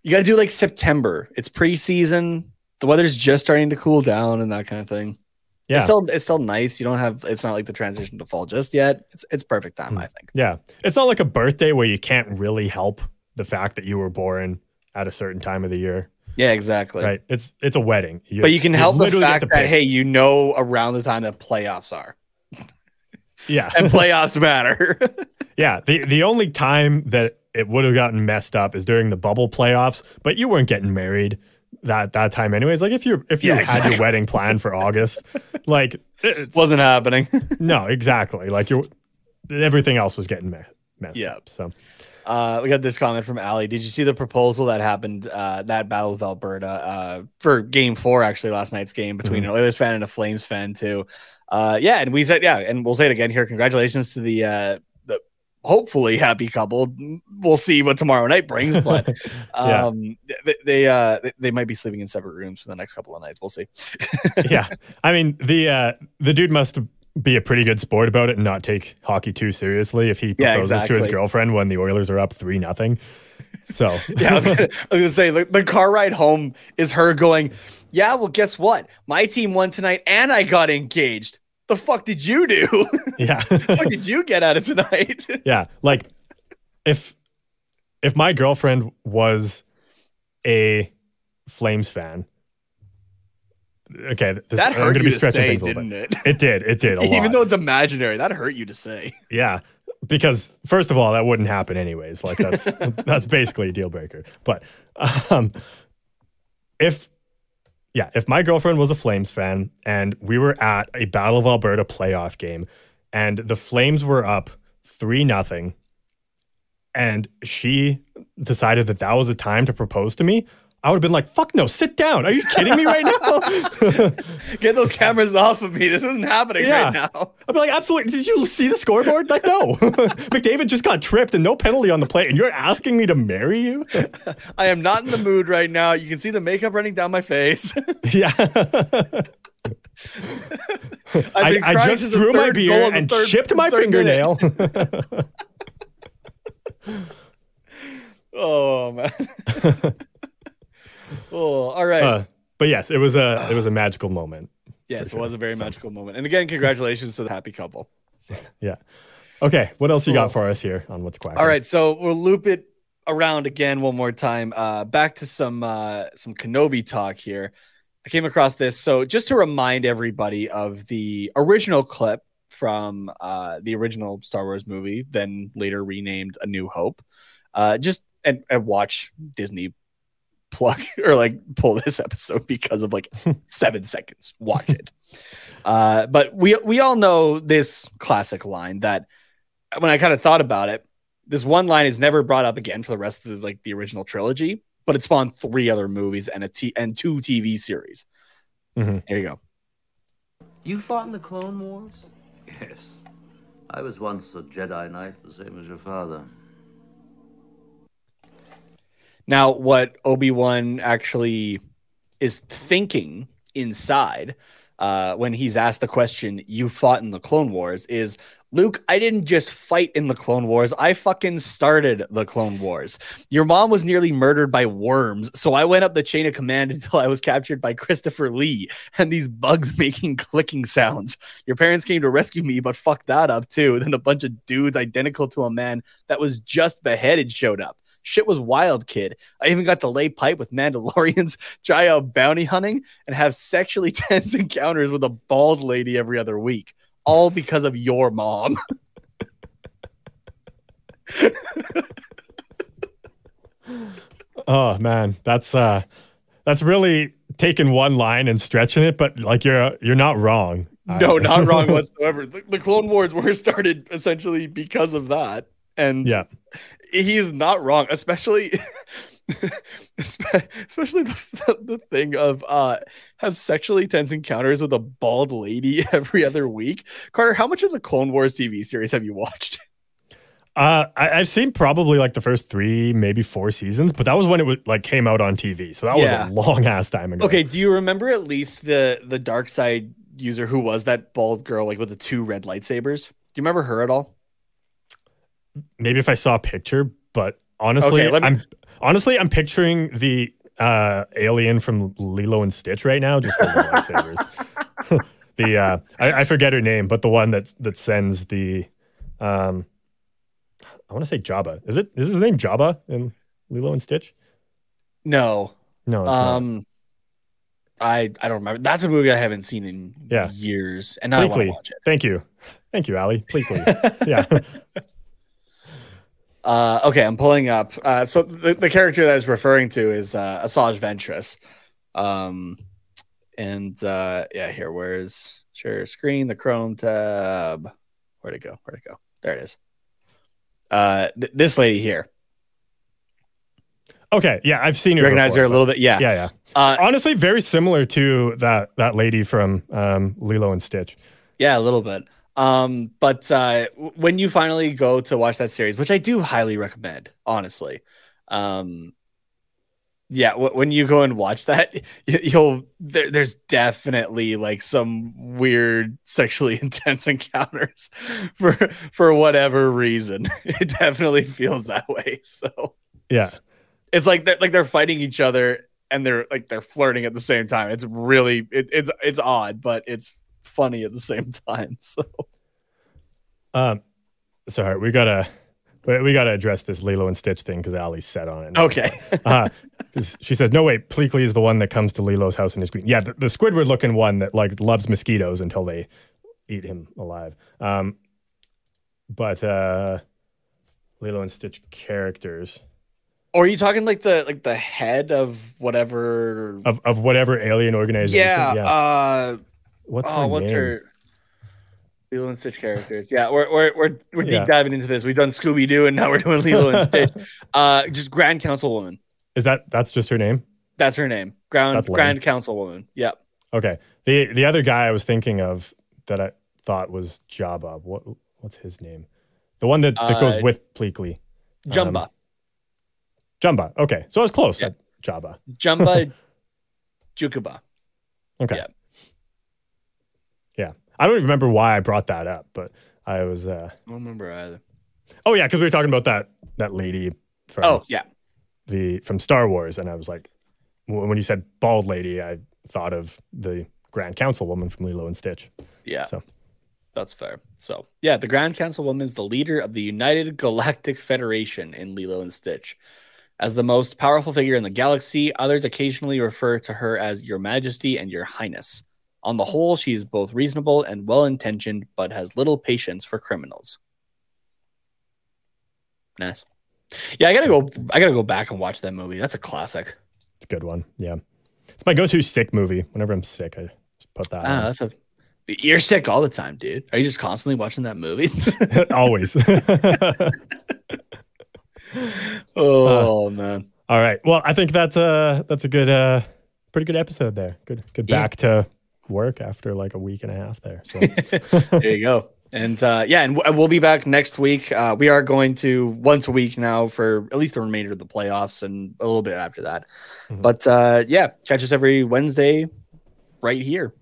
you got to do like September. It's preseason. The weather's just starting to cool down and that kind of thing. yeah, It's still it's still nice. You don't have it's not like the transition to fall just yet. It's it's perfect time, Hmm. I think. yeah. It's not like a birthday where you can't really help the fact that you were born at a certain time of the year, Yeah, exactly. right? It's it's a wedding. But you can help the fact that hey, you know around the time that playoffs are. yeah, And playoffs matter. Yeah, the the only time that it would have gotten messed up is during the bubble playoffs, but you weren't getting married that that time anyways. Like if you if you Yeah, had exactly. your wedding planned for August, like it's, Wasn't happening. no, exactly. Like you everything else was getting me- messed Yeah. up. So Uh, we got this comment from Ali. Did you see the proposal that happened uh, that Battle of Alberta uh, for Game Four? Actually, last night's game between Mm-hmm. an Oilers fan and a Flames fan too. Uh, yeah, and we said yeah, and we'll say it again here. Congratulations to the uh, the hopefully happy couple. We'll see what tomorrow night brings, but Yeah. um, they they, uh, they- they might be sleeping in separate rooms for the next couple of nights. We'll see. yeah, I mean the uh, the dude must be a pretty good sport about it and not take hockey too seriously if he Yeah, proposes to his girlfriend when the Oilers are up three nothing. So Yeah, I was gonna, I was gonna say the, the car ride home is her going, Yeah, well, guess what? My team won tonight and I got engaged. The fuck did you do? yeah. what did you get out of tonight? Yeah, like if if my girlfriend was a Flames fan, okay, this, that I'm going to be stretching say, things a little bit. it? It did, it did a lot. Even though it's imaginary, that hurt you to say. yeah, because first of all, that wouldn't happen anyways. Like that's that's basically a deal breaker. But um, if yeah, if my girlfriend was a Flames fan and we were at a Battle of Alberta playoff game and the Flames were up three nothing, and she decided that that was a time to propose to me. I would have been like, "Fuck no, sit down. Are you kidding me right now?" Get those cameras off of me. This isn't happening Yeah. right now. I'd be like, absolutely. Did you see the scoreboard? Like, no. McDavid just got tripped and no penalty on the play, and you're asking me to marry you? I am not in the mood right now. You can see the makeup running down my face. yeah. I, I just threw my beer and third- chipped my fingernail. Oh man. Oh, all right. uh, but yes, it was a it was a magical moment. yes, for it was a very So- magical moment. And again, congratulations to the happy couple. Yeah. Okay, what else you got for us here on what's quacking? All right, so we'll loop it around again one more time. Uh, back to some uh, some Kenobi talk here. I came across this, so just to remind everybody of the original clip from uh, the original Star Wars movie, then later renamed A New Hope. Uh, just and, and watch Disney plug or like pull this episode because of like seven seconds. Watch it. Uh, but we we all know this classic line that when I kind of thought about it, this one line is never brought up again for the rest of the, like the original trilogy, but it spawned three other movies and a t and two TV series. Mhm. Here you go. You fought in the Clone Wars? Yes. I was once a Jedi Knight, the same as your father. Now, what Obi Wan actually is thinking inside uh, when he's asked the question, "You fought in the Clone Wars," is Luke. I didn't just fight in the Clone Wars. I fucking started the Clone Wars. Your mom was nearly murdered by worms, so I went up the chain of command until I was captured by Christopher Lee and these bugs making clicking sounds. Your parents came to rescue me, but fucked that up too. Then a bunch of dudes identical to a man that was just beheaded showed up. Shit was wild, kid. I even got to lay pipe with Mandalorians, try out bounty hunting, and have sexually tense encounters with a bald lady every other week. All because of your mom. Oh man, that's uh that's really taking one line and stretching it, but like you're you're not wrong. No, not wrong whatsoever. The, the Clone Wars were started essentially because of that. And Yeah. he is not wrong, especially especially the, the, thing of uh have sexually tense encounters with a bald lady every other week. Carter, how much of the Clone Wars TV series have you watched? Uh, I, I've seen probably like the first three, maybe four seasons, but that was when it was like came out on TV, so that Yeah. was a long ass time ago. Okay, do you remember at least the the dark side user who was that bald girl like with the two red lightsabers? Do you remember her at all? Maybe if I saw a picture, but honestly, Okay, me- I'm honestly I'm picturing the uh, alien from Lilo and Stitch right now, just with the lightsabers. the uh, I, I forget her name, but the one that that sends the um, I want to say Jabba. Is it is his name Jabba in Lilo and Stitch? No. No, it's not. Um I I don't remember. That's a movie I haven't seen in Yeah. years. And now I want to watch it. Thank you, thank you, Ali. Pleakley. yeah. Uh, okay, I'm pulling up. Uh, so the, the character that I was referring to is uh, Asajj Ventress. Um, and uh, yeah, here, where's share screen, the Chrome tab? Where'd it go? Where'd it go? There it is. Uh, th- this lady here. Okay. Yeah, I've seen her. You recognize before, her a little bit? Yeah. Yeah, yeah. Uh, Honestly, very similar to that that lady from um, Lilo and Stitch. Yeah, a little bit. Um, but uh, when you finally go to watch that series, which I do highly recommend, honestly, um, yeah, w- when you go and watch that, you'll there, there's definitely like some weird sexually intense encounters for for whatever reason. It definitely feels that way. So Yeah. it's like they're like they're fighting each other and they're like they're flirting at the same time. It's really it, it's it's odd, but it's funny at the same time. So Um, sorry, we gotta we, we gotta address this Lilo and Stitch thing because Ali's set on it. now. okay. uh, she says, "No, wait, Pleakley is the one that comes to Lilo's house in his green." Yeah, the, the Squidward looking one that like loves mosquitoes until they eat him alive. Um, but uh, Lilo and Stitch characters Or are you talking like the like the head of whatever? of of whatever alien organization. yeah. Uh, What's oh, her what's name? her? Lilo and Stitch characters. Yeah, we're we're we're, we're Yeah. deep diving into this. We've done Scooby Doo and now we're doing Lilo and Stitch. Uh, just Grand Councilwoman. Is that that's just her name? That's her name. Lame. Grand Councilwoman. Yep. Okay. The the other guy I was thinking of that I thought was Jabba. What what's his name? The one that, that goes Uh, with Pleakley. Jumba. Um, Jumba. Okay. So I was close. Yeah. Jabba. Jumba. Jukuba. Okay. Yeah. Yeah. I don't even remember why I brought that up, but I was uh I don't remember either. Oh yeah, because we were talking about that that lady from Oh yeah. the from Star Wars, and I was like when you said bald lady, I thought of the Grand Council woman from Lilo and Stitch. Yeah. So That's fair. So, yeah, the Grand Councilwoman is the leader of the United Galactic Federation in Lilo and Stitch. As the most powerful figure in the galaxy, others occasionally refer to her as Your Majesty and Your Highness. On the whole, she is both reasonable and well intentioned, but has little patience for criminals. Nice. Yeah, I gotta go. I gotta go back and watch that movie. That's a classic. It's a good one. Yeah, it's my go-to sick movie. Whenever I'm sick, I just put that. Ah, on. that's a. You're sick all the time, dude. Are you just constantly watching that movie? Always. oh man. All right. Well, I think that's a that's a good, uh, pretty good episode there. Good, good Yeah. back to work after like a week and a half there. So there you go. And uh, yeah, and w- we'll be back next week. Uh, we are going to once a week now for at least the remainder of the playoffs and a little bit after that. Mm-hmm. But uh, yeah, catch us every Wednesday right here.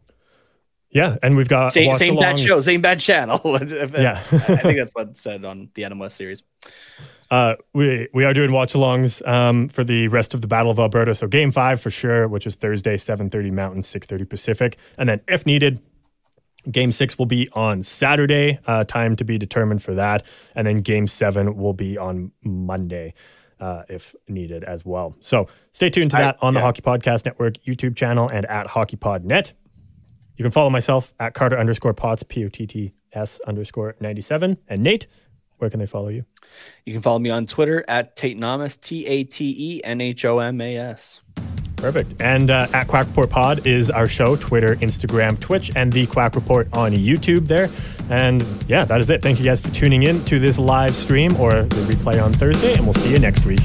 yeah, and we've got Same, same bad show, same bad channel. Yeah. I think that's what said on the Adam West series. Uh, we we are doing watch-alongs um, for the rest of the Battle of Alberta. So Game Five for sure, which is Thursday, seven thirty Mountain, six thirty Pacific, and then if needed, Game Six will be on Saturday. Uh, time to be determined for that, and then Game Seven will be on Monday. Uh, if needed as well. So stay tuned to I- that on the. Hockey Podcast Network YouTube channel and at HockeyPodNet. You can follow myself at Carter underscore Potts, P O T T S underscore 97. And Nate, where can they follow you? You can follow me on Twitter at Tate Namas, T A T E N H O M A S. Perfect. And uh, at Quack Report Pod is our show, Twitter, Instagram, Twitch, and the Quack Report on YouTube there. And yeah, that is it. Thank you guys for tuning in to this live stream or the replay on Thursday, and we'll see you next week.